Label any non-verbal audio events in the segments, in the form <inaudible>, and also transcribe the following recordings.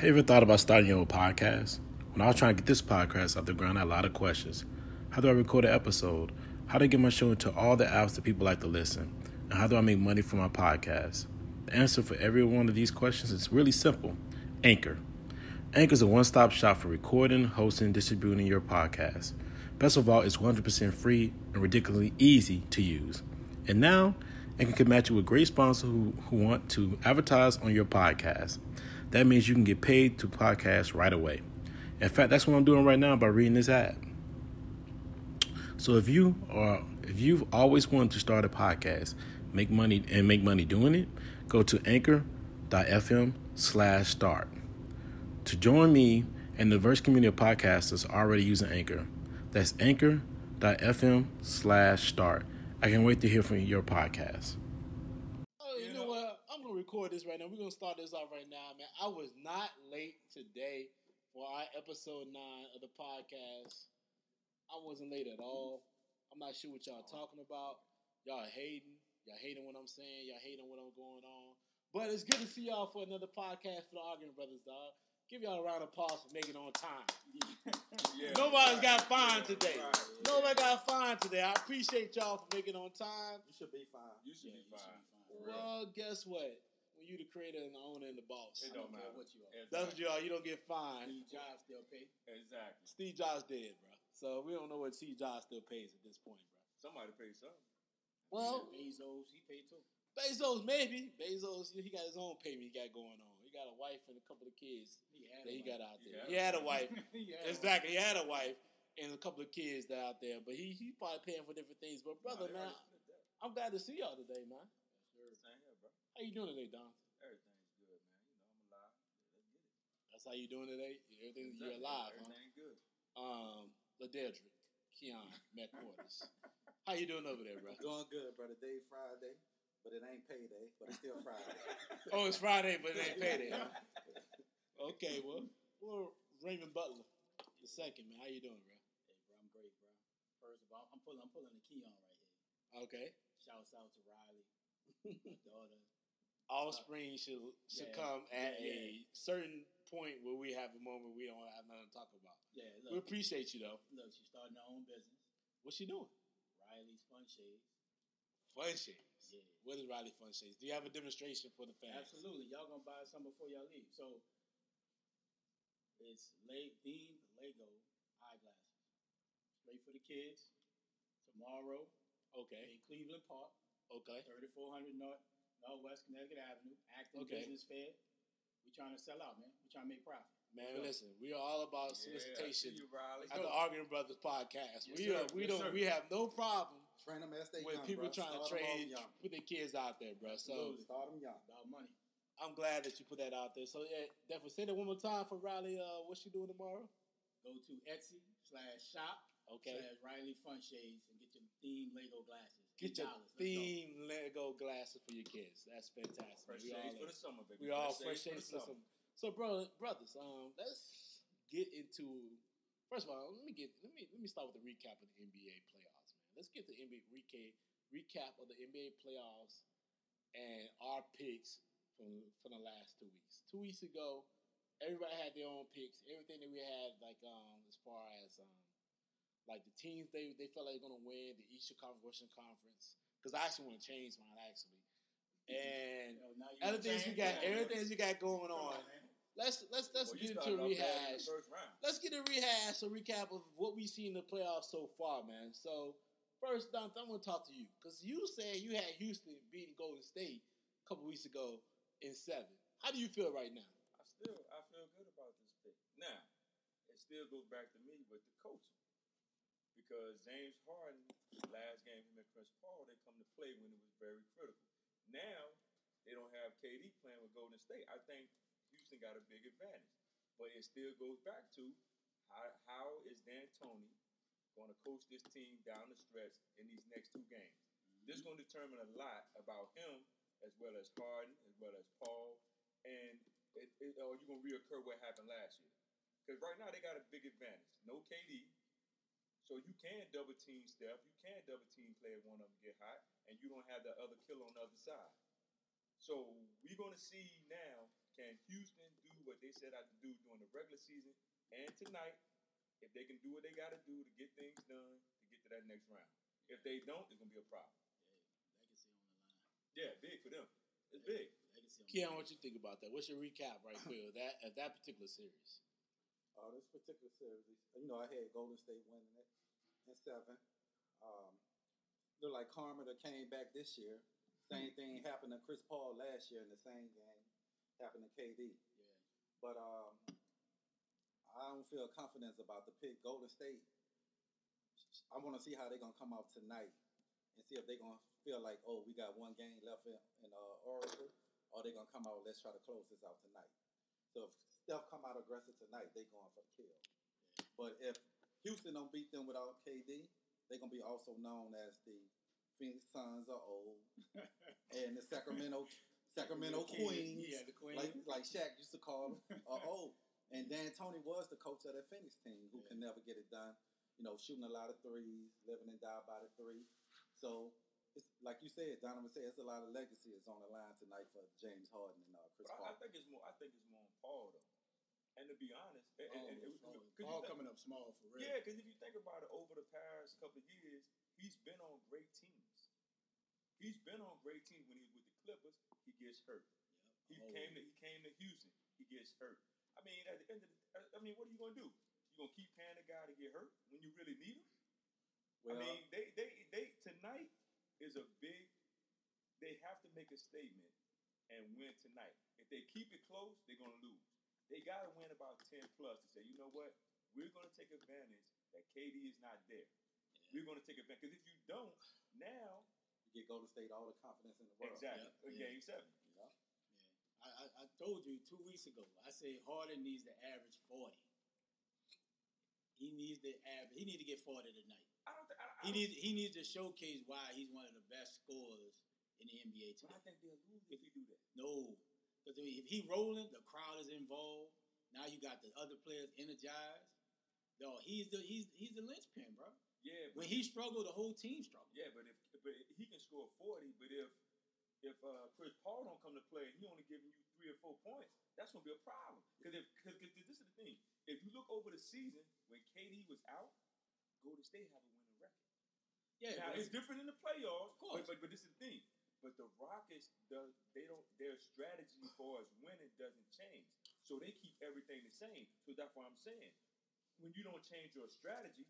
Have you ever thought about starting your own podcast? When I was trying to get this podcast off the ground, I had a lot of questions. How do I record an episode? How do I get my show into all the apps that people like to listen? And how do I make money from my podcast? The answer for every one of these questions is really simple Anchor. Anchor is a one stop shop for recording, hosting, distributing your podcast. Best of all, it's 100% free and ridiculously easy to use. And now, Anchor can match you with great sponsors who, who want to advertise on your podcast. That means you can get paid to podcast right away. In fact, that's what I'm doing right now by reading this ad. So if you are if you've always wanted to start a podcast, make money and make money doing it, go to anchor.fm slash start. To join me and the diverse community of podcasters already using Anchor, that's anchor.fm slash start. I can't wait to hear from your podcast. Oh, you, know, what? I'm gonna record this right now. We're gonna start this off right now, man. I was not late today for our episode nine of the podcast. I wasn't late at all. I'm not sure what y'all talking about. Y'all hating. Y'all hating what I'm saying. Y'all hating what I'm going on. But it's good to see y'all for another podcast for the Arguing Brothers, dog. Give y'all a round of applause for making it on time. <laughs> Yeah, Nobody's right. got fined today. Right, yeah. Nobody got fined today. I appreciate y'all for making it on time. You should be fine. You should be fine. For real. Well, guess what? When you the creator and the owner and the boss, It don't matter what you are. that's what you are. You don't get fined. Steve Jobs still pay. Exactly. Steve Jobs dead, bro. So we don't know what Steve Jobs still pays at this point, bro. Somebody pay something. Well, Bezos, he paid too. Bezos maybe. Bezos, he got his own payment he got going on. He got a wife and a couple of kids He had that he a got wife. out He there. had He had a wife. wife. He had a <laughs> Exactly. He had a wife and a couple of kids that out there. But he he probably paying for different things. But brother, Nah, they man, already split that. I'm glad to see y'all today, man. Same here, bro. How you doing today, Don? Everything's good, man. You know, I'm alive. Let's get it. That's how you doing today? Everything you're Exactly. alive, huh? Everything good. Um, Ladedrick, Keon, Matt Quarters. How you doing over there, bro? Doing good, brother. Day Friday, but it ain't payday, but it's still Friday. <laughs> Oh, it's Friday, but it ain't payday. Huh? Okay, well, well, Raymond Butler, the second man. How you doing, bro? Hey, bro, I'm great, bro. First of all, I'm pulling, I'm pulling the key on right here. Okay. Shouts out to Riley, <laughs> my daughter. Offspring should should Yeah, come at yeah, a certain point where we have a moment we don't have nothing to talk about. Yeah, We appreciate you though. look, she's starting her own business. What's she doing? Riley's Fun Shades. Fun Shades. Yeah, What is Riley Fun Shades? Do you have a demonstration for the fans? absolutely. Y'all gonna buy some before y'all leave. So it's late themed Lego eyeglasses, straight for the kids. Tomorrow Okay. in Cleveland Park, Okay. 3400 North Northwest Connecticut Avenue, Acton Okay. Business Fair. We trying to sell out, man. We trying to make profit. Man, Go. listen, we are all about Yeah, I see solicitation you, Riley. at the Arguing Brothers podcast. Yes, we sir. are, we Yes, don't sir. we have no problem Train them as they with young, people bro. trying to Start 'em off trade young. with their kids out there, bro. So Start them young. About money. I'm glad that you put that out there. So yeah, definitely say that one more time for Riley. Uh, what's she doing tomorrow? Go to Etsy slash shop Okay. slash Riley Fun Shades and get your themed Lego glasses. Get your $8. Let's go. theme Lego glasses for your kids. That's fantastic. Fresh we all, shades for the summer, baby. we all fresh for the summer. So, bro, brothers, um, let's get into. First of all, let me get let me let me start with the recap of the NBA playoffs, man. Let's get the NBA recap recap of the NBA playoffs and our picks from from the last two weeks. Two weeks ago, everybody had their own picks. Everything that we had, like um, as far as um, like the teams they they felt like they're gonna win the Eastern Conference, Western Conference. Because I actually want to change mine actually. And other things we got, everything we got going on. on. Let's let's let's Well, get into started a off bad in the rehash. Let's get a rehash, a recap of what we see in the playoffs so far, man. So first, Don, I'm gonna talk to you because you said you had Houston beating Golden State a couple weeks ago in seven. How do you feel right now? I still I feel good about this pick. Now, it still goes back to me with the coaching. Because James Harden, last game him and Chris Paul, they come to play when it was very critical. Now they don't have KD playing with Golden State. I think Houston got a big advantage. But it still goes back to how, how is D'Antoni going to coach this team down the stretch in these next two games? Mm-hmm. This is going to determine a lot about him as well as Harden, as well as Paul, and it, it, or you gonna reoccur what happened last year? Because right now they got a big advantage. No KD, so you can double team Steph, you can double team play if one of them get hot, and you don't have the other killer on the other side. So we're gonna see now. can Houston do what they set out to do during the regular season and tonight? If they can do what they got to do to get things done to get to that next round. If they don't, it's gonna be a problem. Legacy on the line. Yeah, big for them. It's big. Legacy on the Keon, what you think about that? What's your recap right quick of that of that particular series? Uh, this particular series, you know, I had Golden State winning it in seven. Um, looked like karma that came back this year. Same thing happened to Chris Paul last year in the same game. Happened to KD. Yeah. But um, I don't feel confidence about the pick. Golden State. I want to see how they're gonna come out tonight and see if they're gonna feel like, oh, we got one game left in, in uh, Oracle, or they're gonna come out. Let's try to close this out tonight. So if Steph come out aggressive tonight, they going for the kill. But if Houston don't beat them without KD, they're gonna be also known as the Phoenix Suns are old and the Sacramento <laughs> Sacramento King. Queens, Yeah, the Queen. like like Shaq used to call them, are <laughs> old. And D'Antoni was the coach of that Phoenix team who can never get it done. You know, shooting a lot of threes, living and die by the three. So it's like you said, Donovan said, it's a lot of legacy is on the line tonight for James Harden and uh, Chris But I, I think it's more. I think it's more on Paul though. And to be honest, and, and, and, and- Paul, 'cause you think- coming up small for real. Yeah, because if you think about it, over the past couple of years, he's been on great teams. He's been on great teams. When he was with the Clippers, he gets hurt. He Oh. came to he came to Houston, he gets hurt. I mean, at the end of the, uh, I mean, what are you gonna do? You gonna keep paying the guy to get hurt when you really need him? Well, I mean, they, they, they tonight is a big. They have to make a statement and win tonight. If they keep it close, they're gonna lose. They gotta win about ten plus to say, you know what, we're gonna take advantage that KD is not there. We're gonna take advantage because if you don't, now you get Golden State all the confidence in the world. exactly Yeah, uh, in yeah. game seven. You know? Yeah. I, I, I told you two weeks ago. I said Harden needs to average forty. He needs to average. He needs to get forty tonight. I don't. Th- I, I He don't- needs. He needs to showcase why he's one of the best scorers in the NBA But I think they'll lose if he do that. No, because if he rolling, the crowd is involved. Now you got the other players energized. No, he's the he's he's the linchpin, bro. Yeah, When he struggled, the whole team struggled. Yeah, but if but he can score forty, but if if uh, Chris Paul don't come to play and he only giving you three or four points, that's gonna be a problem. Because if because this is the thing, if you look over the season when KD was out, Golden State have a winning record. Yeah, now it's different in the playoffs, Of course. But, but but this is the thing. But the Rockets, the, they don't their strategy for us winning doesn't change, so they keep everything the same. So that's why I'm saying, when you don't change your strategy,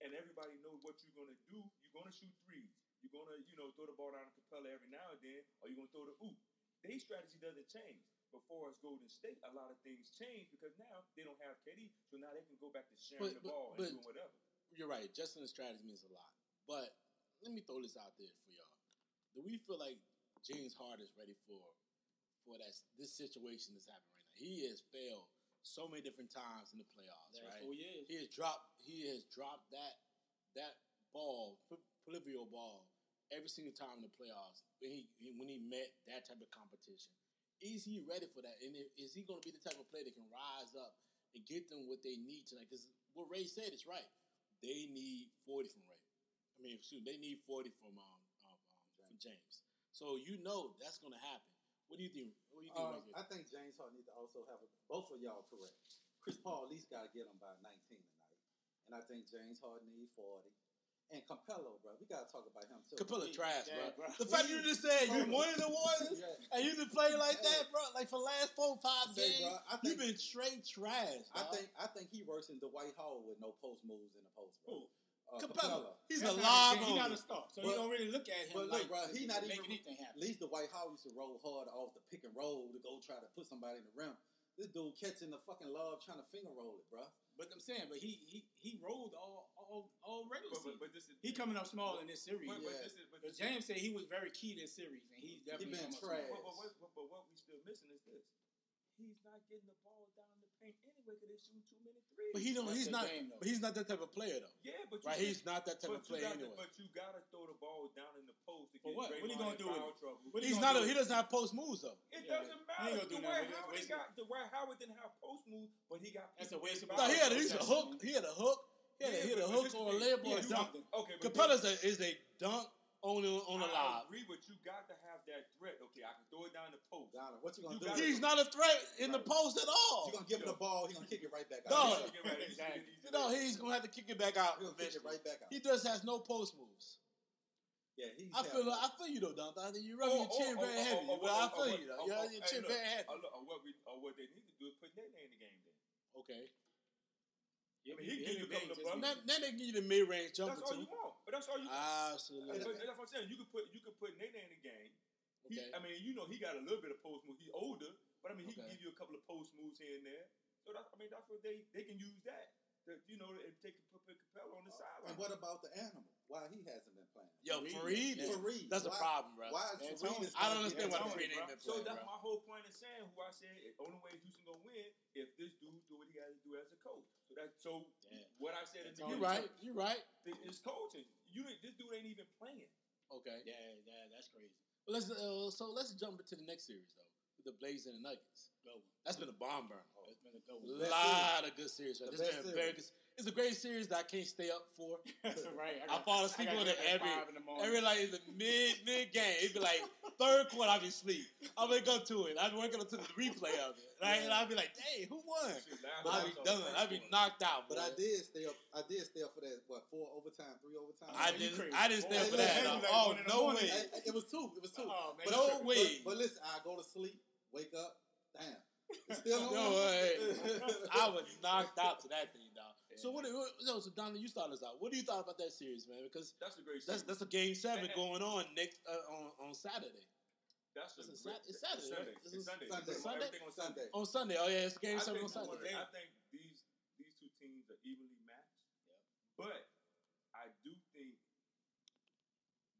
and everybody knows what you're gonna do, you're gonna shoot threes. You're gonna, you know, throw the ball down to Capela every now and then, or you're gonna throw the oop. Their strategy doesn't change. But for us Golden State, a lot of things change because now they don't have KD, so now they can go back to sharing But- the but- ball but- and doing whatever. You're right. Justin's strategy means a lot. But let me throw this out there for y'all. Do we feel like James Harden is ready for for that this situation that's happening right now? He has failed so many different times in the playoffs, last right? years. He has dropped. He has dropped that that ball, Polivio ball, every single time in the playoffs. When he, he when he met that type of competition, is he ready for that? And is he going to be the type of player that can rise up and get them what they need tonight? Because what Ray said is right. They need forty from Ray. I mean, shoot, they need forty from um, from James. So you know that's going to happen. What do you think? What do you think? Um, right here? I think James Harden needs to also have a, both of y'all correct. Chris Paul at least got to get him by 19 tonight, and I think James Harden needs 40. And Capela, bro, we got to talk about him too. Capela He- trash, yeah, bro. bro. The fact you just said you wanted the Warriors Yeah. and you been playing like Yeah. that, bro, like for the last four five Say, games, bro, I you've been straight trash. I think I think he works in Dwight Howard with no post moves in the post, bro. Who? Uh, Capela, he's That's a not live his. He not owner. a star, so But- you don't really look at him But like look, bro, he not make even. anything happen. At least Dwight Howard used to roll hard off the pick and roll to go try to put somebody in the rim. This dude catching the fucking love trying to finger roll it, bro. But I'm saying, but he he he rolled all all all regular But, season. but, but this is he coming up small in this series. But, but Yeah. this is but But this James said he was very key in this series, and he's definitely been come trash. But, but, what- but, but what we still missing is this. He's not getting the ball down the paint anyway because they're shooting too many threes. But he don't. That's He's not. game, but he's not that type of player, though. yeah, but Right? He's not that type of player you gotta, anyway. But you gotta throw the ball down in the post to For get what? What he Draymond gonna do with it? trouble. What he He's not. A, he doesn't have post moves though. It Yeah, doesn't he matter. do Dwight nothing with it. Howard, got, Dwight Howard didn't have post moves, but he got. That's a waste of No, he had. A, he's a hook. He had a hook. He had a, Yeah, he had a but- but hook or a layup or yeah, a dunk. something. Okay, but Capela's is a dunk on the on the I live. agree, but you got to have that threat. Okay, I can throw it down the post. Donald, what you gonna You do? got- with He's not a threat in the post at all. You gonna give him the ball? He gonna kick it right back out. No. He's gonna get right- he's gonna get You know, he's gonna have to kick it back out He'll kick it eventually. right back out. He just has no post moves. Yeah, he's. I feel having- I feel you though, Don. I think you're rubbing Oh, your oh, chin oh, very oh, heavy. oh, oh, but oh, I oh, feel oh, you though. oh, oh Your, oh, your hey, chin look, very heavy. oh, look, oh, what we, oh, what they need to do is put Nene in the game. Then Okay. I mean, he give you a couple of Now, bucks. now they give you the mid range jumper That's all too. you want. But that's all you. want. Absolutely. But that's what I'm saying. You could put you could put Nene in the game. He, Okay. I mean, you know, he got a little bit of post move. He's older, but I mean, he Okay. can give you a couple of post moves here and there. So that, I mean, that's what they they can use that. To, you know, if they can put, put Capela on the sideline. And what about the animal? Why he hasn't been playing? Yo, Faried. Faried. Yeah. is- Faried. That's a problem, bro. Why is And Faried I don't understand why the Faried ain't bro? been So that's bro. my whole point in saying who I said the only way Houston gonna win if this dude do what he got to do as a coach. So that so Yeah. what I said in D'Antoni- You're right. You're right. It's coaching. You ain't- this dude ain't even playing. Okay. Yeah, yeah, that's crazy. Well, let's uh, so let's jump into the next series though, with the Blaze and the Nuggets. Go. one. That's been a bomb burner. Oh. It's been a good one. Best lot of good series. Right? This has been a very good. It's a great series that I can't stay up for. <laughs> right. I fall asleep I on it get up at every- in the morning. Every like in the mid mid game, it'd be like third quarter, I'd be asleep. I wake up to it. I'd wake up to the replay of it, right? And I'd be like, "Dang, who won?" But I'd be done. I'd be knocked out. But boy. I did stay up. I did stay up for that. What four overtime, three overtime? I you didn't. crazy. I didn't stay up for that. look, no. hey, Oh like one in the no way. I- I- it was two. It was two. Oh, but, you No way. But, but listen, I go to sleep, wake up, damn. It's still on. <laughs> No way. <laughs> I was knocked out to that thing, dog. So what? what no, so Donald, you start us out. What do you thought about that series, man? Because That's a great. that's series. that's a game seven And- going on next uh, on on Saturday. That's a It's great- Sat- it's Saturday, Sunday. right? This It's Sunday. Sunday. It's Sunday? Everything on Sunday. Sunday. On Sunday, oh yeah, it's game I seven think, on Sunday. I think these these two teams are evenly matched. But I do think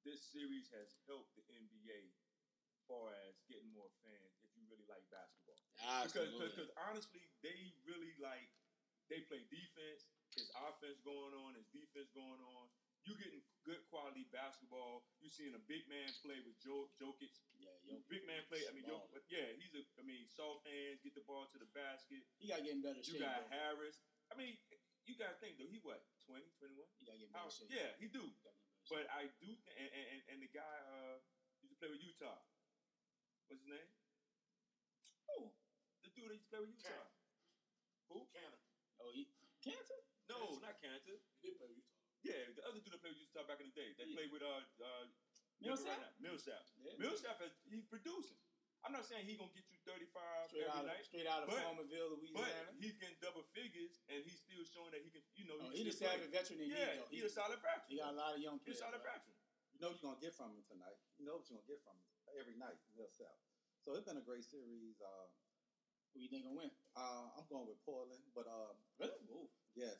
this series has helped the NBA far as getting more fans if you really like basketball. Because Absolutely. because honestly, they really like they play defense. There's offense going on. There's defense going on. You getting good quality basketball. You seeing a big man play with Joe Jokic. Yeah, yo, Big man play. I mean. Jokic, yeah, he's a. I mean, soft hands, get the ball to the basket. he got to get in better You shape. got though. Harris. I mean, you got to think though. He what 20, 21? He got to get in How- better shape. yeah, he do. He gotta get in better shape. But I do, th- and, and, and the guy uh, used to play with Utah. What's his name? Who? The dude that used to play with Utah. Who? Cannon. Oh, he Cancer? No, not Kanter. He did play with Utah. Yeah, the other dude that played with Utah back in the day. They Yeah. played with uh, uh Millsap? right now. Millsap. Yeah. Millsap, is, he's producing. I'm not saying he's gonna get you 35 Straight every out, of, night, straight out of But- Farmerville, Louisiana. but he's getting double figures, and he's still showing that he can. You know, oh, he he can the still savage play. veteran in Yeah, though. he's a solid veteran. He got a lot of young people. He's a solid bro. veteran. You know what you're gonna get from him tonight. You know what you're gonna get from him every night in Millsap. So it's been a great series. Uh, Who you think gonna win? uh, I'm going with Portland, but um, Really? Ooh. yes,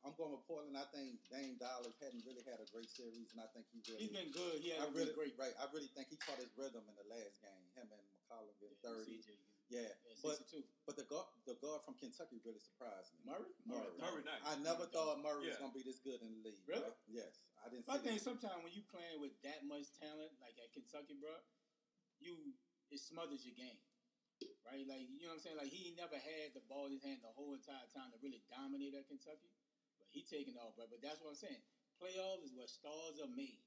I'm going with Portland. I think Dame Dollars hadn't really had a great series, and I think he really. He's been good. He I really, been great. right. I really think he caught his rhythm in the last game. Him and McCollum Yeah, thirty. CJ. Yeah, Yeah, but 62. but the guard, the guard from Kentucky really surprised me. Murray? Murray. Murray nice. I never thought Murray was gonna be this good in the league. Really? right? Yes, I didn't. I think sometimes when you playing with that much talent, like at Kentucky, bro, you it smothers your game, right? Like you know what I'm saying. Like he never had the ball in his hand the whole entire time to really dominate at Kentucky, but he taking off, bro. But that's what I'm saying. Playoffs is where stars are made,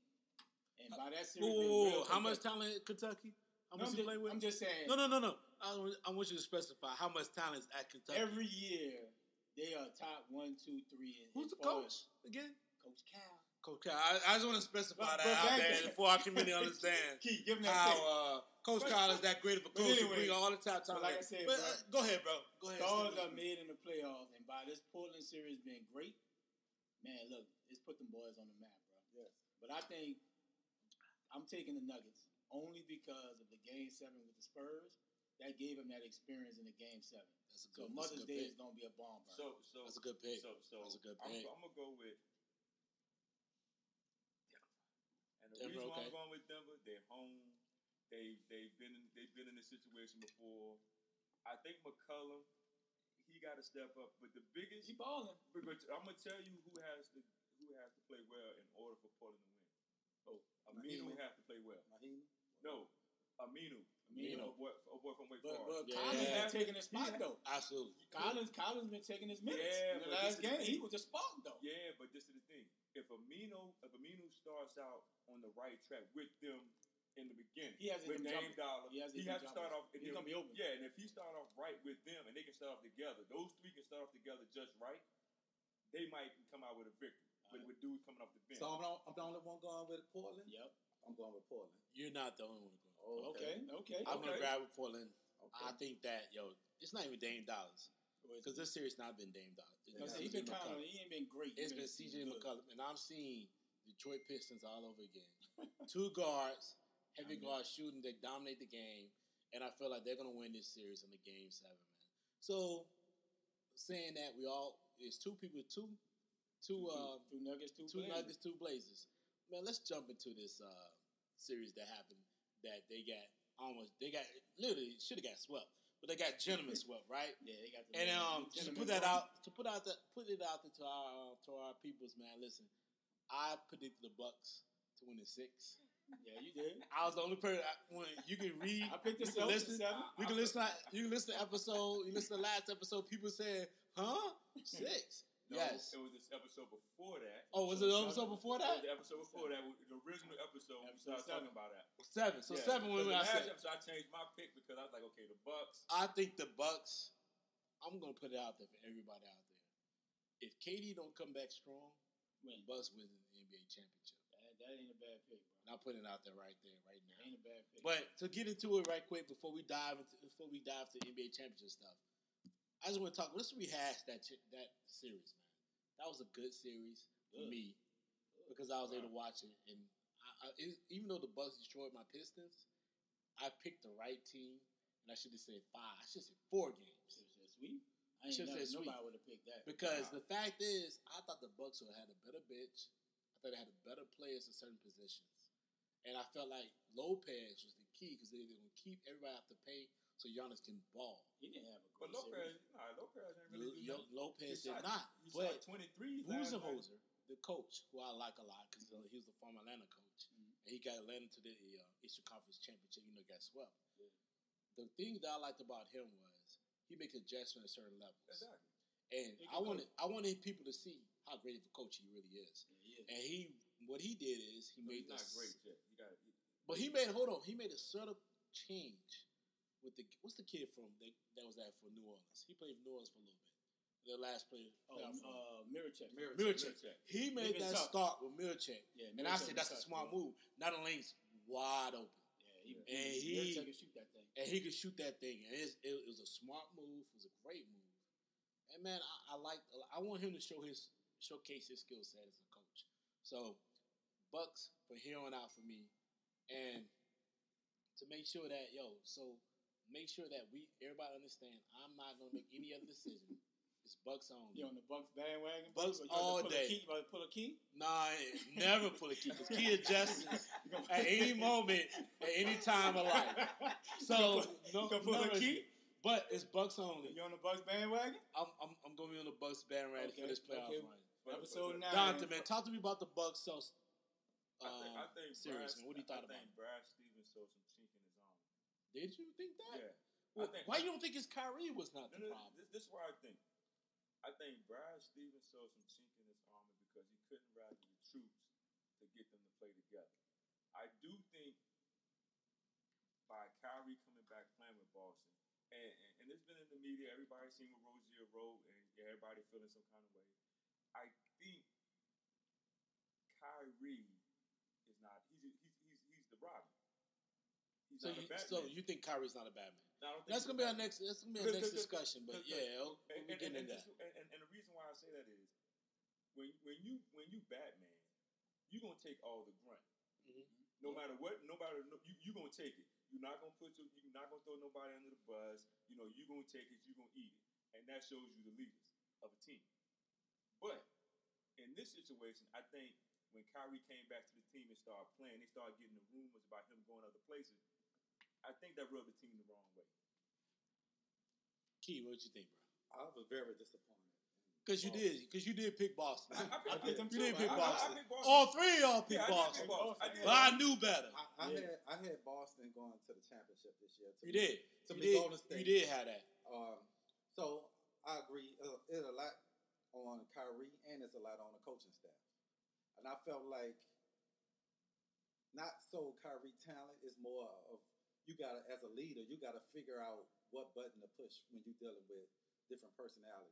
and by that series, Whoa, whoa, real whoa. How much talent Kentucky? How No, much I'm, he just, play with? I'm just saying. No, no, no, no. I, want- I want you to specify how much talent is at Kentucky. Every year they are top one, two, three. in- Who's the coach again? Coach Cal. Coach Cal. I, I just want to specify But- that but out there before our community understands <laughs> Keep giving that how uh, Coach But- Cal is that great of a but coach to anyway, bring all the top talent. like I said, but, bro, uh, go ahead, bro. Go ahead. Stars Steve. are made in the playoffs, and by this Portland series being great, man, look, it's put them boys on the map, bro. Yes. But I think I'm taking the Nuggets only because of the Game Seven with the Spurs. That gave them that experience in the Game Seven. That's a good, that's a Mother's good Day pick. is gonna be a bomb. burner. So, so That's a good pick. So, so That's a good I'm, pick. I'm gonna go with Denver. And the Denver, reason why okay. I'm going with Denver, they're home. They they've been they've been in this situation before. I think McCollum, he got to step up. But the biggest, he balling. but, but I'm gonna tell you who has to who has to play well in order for Portland to win. Oh, Aminu Mahima. has to play well. Mahima? No, Aminu. Aminu. A boy, a boy from Wake But, Forest. but Yeah. Collins Yeah. been taking his spot though. Absolutely. Collins, Collins been taking his minutes Yeah, in the last this is the game. He was the spark though. Yeah, but this is the thing. if Aminu if Aminu starts out on the right track with them in the beginning, He hasn't with been Dame jumping. Dollar, He hasn't he has to start off. and He's gonna be open. Yeah, and if he start off right with them, and they can start off together, those three can start off together just right. They might come out with a victory. With, Alright. with dudes coming off the bench. So I'm, the- I'm the only one going with Portland. Yep. I'm going with Portland. You're not the only one going. Oh, Okay. Okay. I'm gonna grab with Portland. Okay. I think that yo, it's not even Dame Dollars because this series not been Dame Dollars. It's Because been he's CJ been kind of, he ain't been great. It's He been CJ good. McCollum, and I'm seeing Detroit Pistons all over again. Two guards, heavy guard shooting, they dominate the game, and I feel like they're gonna win this series in the game seven, man. So, saying that we all it's two people, two, two, uh, two Nuggets, two, two Blazers. Nuggets, two Blazers. Man, let's jump into this uh, series that happened that they got almost they got literally should have got swept, but they got gentlemen <laughs> swept, right? Yeah, they got the And um, to put that out, to put out the put it out there to our uh, to our peoples, man. Listen, I predicted the Bucks to win in six. Yeah, you did. I was the only person. I, when you can read, I picked this. you can listen. seven. You can listen. You can listen to episode. You listen to the last episode. People said, "Huh, six? No, yes." It was this episode before that. Oh, was it the episode seven. before that? the episode before that, the original episode. we Episode started talking about that. Seven. So Yeah, seven when because I the said. episode, I changed my pick because I was like, okay, the Bucks. I think the Bucks. I'm gonna put it out there for everybody out there. If KD don't come back strong, Win. Bucks wins the NBA championship. That, that ain't a bad pick, bro. And I'm putting it out there right there, right now. Ain't a bad pick. But to get into it right quick before we dive into before we dive to NBA championship stuff, I just want to talk. Let's rehash that ch- that series, man. That was a good series for Good. me because I was able to watch it. And I, I, it, even though the Bucks destroyed my Pistons, I picked the right team, and I should have said five. I should have said four games sweep. I ain't Should've said nobody would have picked that. because the fact is, I thought the Bucks would have had a better bench. I thought they had better players in certain positions, and I felt like Lopez was the key because they were going to keep everybody out the paint so Giannis can ball. he didn't have a good series. Lopez, nah, Lopez didn't really do Yo, nothing. Lopez He did shot- not, He but shot 23 last night. Budenholzer, the coach, who I like a lot because he was the former Atlanta coach, Mhm. and he got Atlanta to the uh, Eastern Conference Championship. You know, got swept. Yeah. The thing that I liked about him was he makes adjustments at certain levels, Exactly. and I wanted I wanted people to see how great of a coach he really is. Yeah, he is. And he, what he did is he No, made he's not this, great yet. He got but he made hold on, he made a subtle change with the what's the kid from that, that was at for New Orleans. He played for New Orleans for a little bit. The last player, Oh, uh, Mirotic. Mirror Milchek. He made that tough. start with Milchek, Yeah, and I said that's a smart move. Not only lane's wide open, Yeah, he, And he, can shoot that thing. and he could shoot that thing. And it's, it, was a smart move. It was a great move. And man, I, I like. I want him to show his showcase his skill set as a coach. So, Bucks here on out for me, and to make sure that yo, so make sure that we everybody understand. I'm not gonna make any other decision. It's Bucks only. You on the Bucks bandwagon? Bucks You all pull day. A key? You about to pull a key? Nah, never pull a key. Cause key adjusts <laughs> at any moment, at any time of life. <laughs> So no, you gonna pull no, a key? But it's Bucks only. You on the Bucks bandwagon? I'm, I'm, I'm going to be on the Bucks bandwagon for this playoff okay. run. Episode nine. Donta, man, talk to me about the Bucks. So, I think, um, I think series, Brad. What do you thought I about think? Brad Stevens saw some chink in his armor. Did you think that? Yeah. Well, think- why you don't think his Kyrie was not No, the no, problem? this, this is what I think. I think Brad Stevens saw some chink in his armor because he couldn't rally the troops to get them to play together. I do think by Kyrie coming back playing with Boston, and, and, and it's been in the media, everybody seen what Rozier wrote, and everybody feeling some kind of way. I think Kyrie is not. He's he's he's, he's the Robin. He's So you, so you think Kyrie's not a bad man? No, I don't think That's gonna be our next. That's gonna be our next discussion. But yeah, we'll, And, we'll and, get and, into that. and, and, and the reason why I say that is when when you when you Batman, you're gonna take all the grunt. Mhm. No matter what, nobody no, you you gonna take it. You're not gonna put your, you're not gonna throw nobody under the bus. You know you're gonna take it. You're gonna eat it, and that shows you the leaders of a team. But in this situation, I think when Kyrie came back to the team and started playing, they started getting the rumors about him going other places. I think that rubbed the team the wrong way. Key, what you think, bro? I was very disappointed. Because you Boston. did, because you did pick Boston. I, I, I picked them You too. did pick I- I- Boston. I picked Boston. All three of y'all picked Yeah, I did Boston. pick Boston. I did. But I knew better. I, I Yeah. had I had Boston going to the championship this year. To You me. did. To You me, did. Golden State. You did have that. Um, so I agree. Uh, it's a lot on Kyrie, and it's a lot on the coaching staff. and I felt like not so Kyrie talent is more of you gotta as a leader, you gotta figure out what button to push when you're dealing with different personality.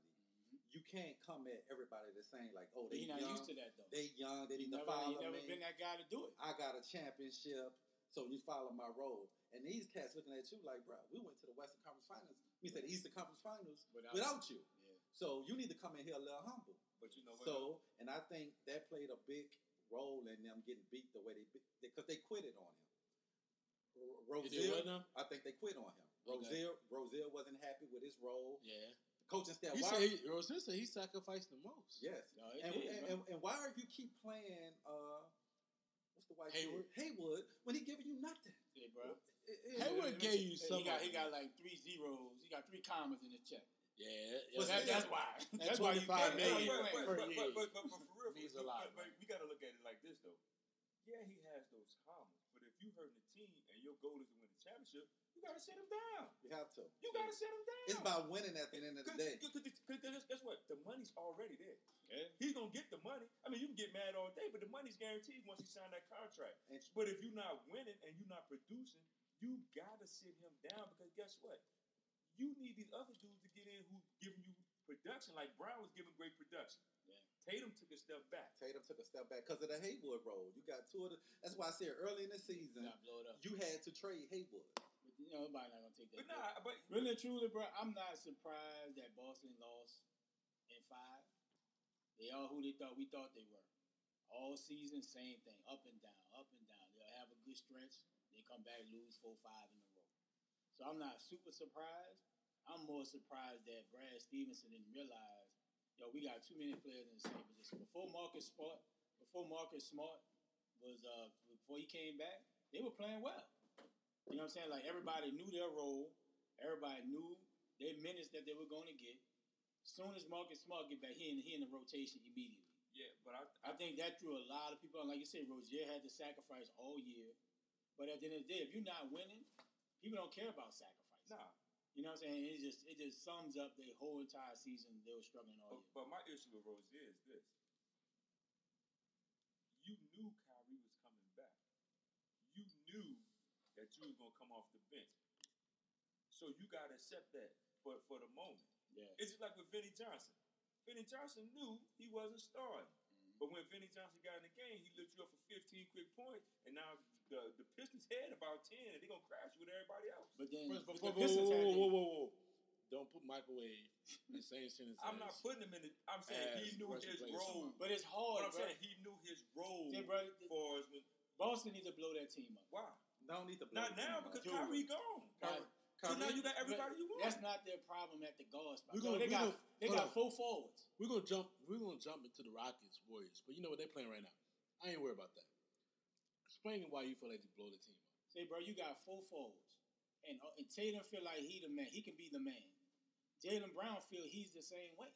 Mm-hmm. You can't come at everybody the same, like, oh, they He's not young, used to that though. they young, they He need to follow he never me. been that guy to do it. I got a championship, so you follow my role. And these cats looking at you like, bro, we went to the Western Conference Finals. We said the Eastern Conference Finals Without, without you. Yeah. So you need to come in here a little humble. But you know what? So, and I think that played a big role in them getting beat the way they because they quit it on him. R- Rozier. I think they quit on him. Okay. Rozier, Rozier wasn't happy with his role. Yeah. Coaching staff. He why- said he, Rozier said he sacrificed the most. yes. No, And, did, and, and, and why are you keep playing? Uh, what's the white Hayward? kid? Hayward when he giving you nothing. Yeah, bro. It- it- Hayward gave you He got, he got like three zeros. He got three commas in his check. Yeah. But. That, that's why. That <laughs> That's why you 25 million it. but, but, per but, year but, but, but, but for real, means but, a lot, but, but we got to look at it like this though. Yeah, he has those commas, but if you hurting the team and your goal is to win the championship, you got to sit him down. You have to. You got to sit him down. It's about winning at the end of the day. Because guess what? The money's already there. Yeah. He's gonna get the money. I mean, you can get mad all day, but the money's guaranteed once he sign that contract. And- But if you're not winning and you're not producing, you gotta sit him down because guess what? You need these other dudes to get in who giving you production. Like Brown was giving great production. Yeah. Tatum took a step back. Tatum took a step back because of the Hayward role. You got two of the. That's why I said early in the season blow it up. you had to trade Hayward. But, you know, nobody not gonna take that. But nah, but Really and truly, bro, I'm not surprised that Boston lost in five. They are who they thought we thought they were. All season, same thing, up and down, up and down. They'll have a good stretch, they come back lose four, five in a row. So I'm not super surprised. I'm more surprised that Brad Stevenson didn't realize, yo, we got too many players in the same position. Before Marcus Smart, before Marcus Smart was uh before he came back, they were playing well. You know what I'm saying? Like everybody knew their role. Everybody knew their minutes that they were going to get. As soon as Marcus Smart get back, he in, he in the rotation immediately. yeah, but I, I think that threw a lot of people. on. Like you said, Rozier had to sacrifice all year. But at the end of the day, if you're not winning, people don't care about sacrifice. nah. You know what I'm saying? It just it just sums up the whole entire season. They were struggling all But, year. but my issue with Rozier is this: you knew Kyrie was coming back. You knew that you was gonna come off the bench, so you gotta accept that. But for the moment, Yeah. it's just like with Vinnie Johnson. Vinnie Johnson knew he wasn't starting. But when Vinnie Johnson got in the game, he lifted you up for 15 quick points, and now the the Pistons had about 10, and they're gonna crash you with everybody else. But then First, but before, the whoa, Pistons whoa, whoa, whoa, whoa, whoa. Don't put microwave in the same sentence. I'm not putting him in the. I'm saying he knew his plays role. tomorrow. But it's But hard, I'm bro. saying he knew his role Yeah, bro. for us. When, Boston needs to blow that team up. why? Don't need to blow Not now team because up. Dude. Kyrie gone. Kyrie- So now you got everybody you want. That's not their problem at the guard spot. We're No, gonna- they got gonna- they got four forwards. We're gonna jump. We're gonna jump into the Rockets Warriors, but you know what they're playing right now. I ain't worried about that. Explain why you feel like you blow the team up. Say, bro, you got four forwards, and, uh, and Tatum feel like he the man. He can be the man. Jaylen Brown feel he's the same way.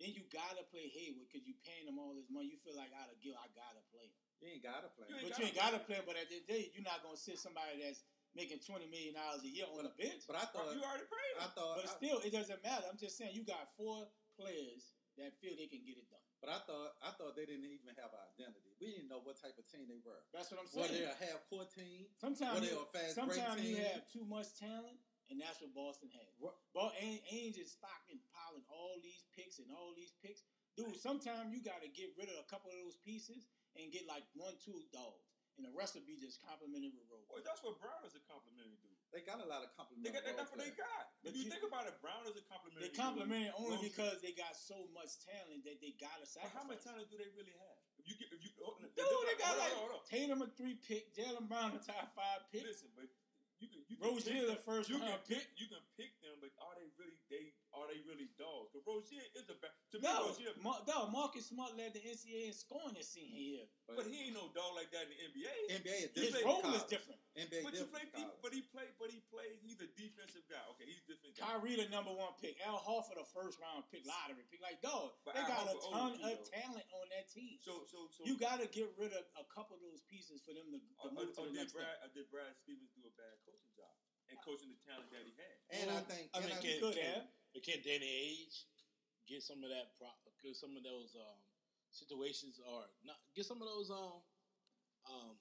Then you gotta play Hayward because you paying him all this money. You feel like out of guilt, I gotta play him. You ain't gotta play. You him. But you ain't gotta play him. But at the end of the day, you're not gonna sit somebody that's making twenty million dollars a year on the bench. But I thought. you already prayed I thought. But I- still, it doesn't matter. I'm just saying you got four players that feel they can get it done. But I thought. I thought they didn't even have an identity. We didn't know what type of team they were. That's what I'm Were saying. they a half court team? Were Sometimes, they you, a fast break sometimes you have too much talent, and that's what Boston had. What- But ain't just stocking, piling all these picks and all these picks. Dude, sometimes you got to get rid of a couple of those pieces and get like one, two dogs. And the rest will be just complimentary role. Well, that's what Brown is a complimentary dude. They got a lot of complimentary. They complimentary. got, that's role what they players. got. But if you, you- think about it, Brown is a complimentary. They complimentary dude. only Rozier- because they got so much talent that they got to But how much talent do they really have? If you get, if you, oh, Dude, they got hold on, like hold on. Tatum a three pick, Jaylen Brown a top five pick, Listen, but you can, you can Rozier pick the first you can round pick, you can pick them, but are they really they are they really dogs? Because Rozier is a ba- to me No, Rozier, Mar- no, Marcus Smart led the NCAA in scoring this senior year. but he ain't no dog like that in the NBA. NBA is different. His role is different. NBA But you play, different. he, but he played, but he played. He's a defensive guy. Okay, he's different. Guy. Kyrie the number one pick. Al Horford the first round pick, lottery pick. Like dog, But they Al got a ton too, of though. talent on that team. So, so, so you got to get rid of a couple of those pieces for them to, to or, move or, to or the did next Brad, step. Uh, did Brad Stevens do a bad coaching job and coaching the talent that he had? and I Well, think. I and mean, I, can, could have. But can Danny Ainge get some of that? Pro, get some of those um, situations or not get some of those um um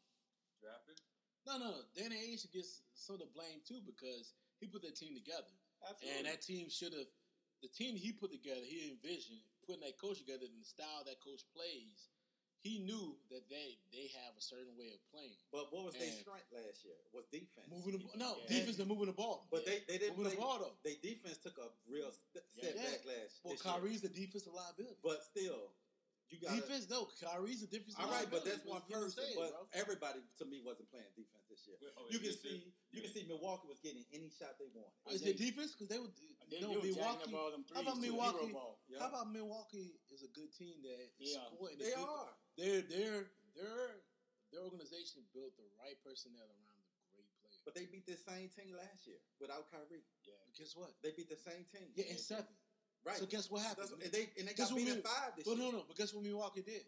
Drafted. no no Danny Ainge gets some of the blame too because he put that team together Absolutely. and that team should have the team he put together he envisioned putting that coach together and the style that coach plays he knew that they they have a certain way of playing But what was their strength last year? Was defense. moving the ball no Yeah. defense and moving the ball But they, they didn't moving play. the ball though Their defense took a real st- Yeah. setback last year. well this year. Kyrie's the defensive liability But still, you got defense no Kyrie's the defensive All right, but that's one You know what I'm person. saying, But bro. everybody to me wasn't playing defense this year. Well, oh, You can see, you can see Milwaukee was getting any shot they wanted. Oh, is they- it defense? Because they would. They, no, they Milwaukee. up all them How about Milwaukee? Yeah. How about Milwaukee is a good team that is Yeah. scoring. They It's They're Their their their their organization built the right personnel around the great players. But they beat the same team last year without Kyrie. Yeah. Guess what? They beat the same team. Yeah, in seven. Right. So guess what happened? That's- and they and they Guess got what beat Mil- in five this But year. no, no. But guess what Milwaukee did?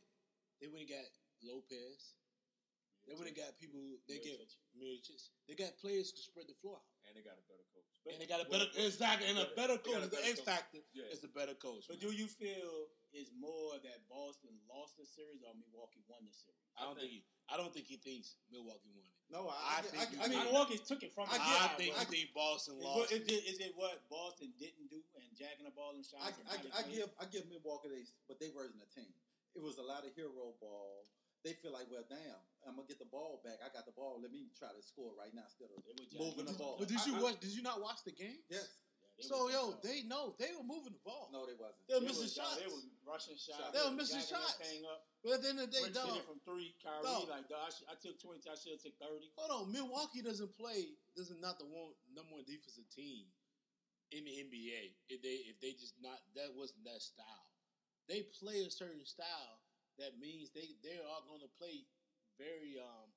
They went and got Lopez. They went and got people. They get Mirotic. They got players to spread the floor out. And they got a better coach. And they got a better Well, exactly and a better coach. a The X factor Yeah. is the better coach. But man. do you feel it's more that Boston lost the series or Milwaukee won the series? I don't think. He, I don't think he thinks Milwaukee won it. No, I, I I, think I, I, I mean, Milwaukee took it from I him. get- I think I- you think Boston Is, lost. what- is it, is it what Boston didn't do and jacking the ball and shots? I, and I, I give I give Milwaukee they but they wasn't a team. It was a lot of hero ball. They feel like, well, damn, I'm gonna get the ball back. I got the ball. Let me try to score right now instead of They were jacking moving the ball. But did you I- I- watch? Did you not watch the game? yes. They So yo, up. they know they were moving the ball. No, they wasn't. They were They missing was- shots. They were rushing shots. They were missing shots. Thing up. But at the end of the day, Brick dog, from three. Kyrie Dog. like, dog, I, sh- I took twenty. I should have took thirty. hold on. Milwaukee doesn't play. Doesn't not the one number one defensive team in the NBA. If they if they just not that wasn't that style. They play a certain style that means they they are going to play very um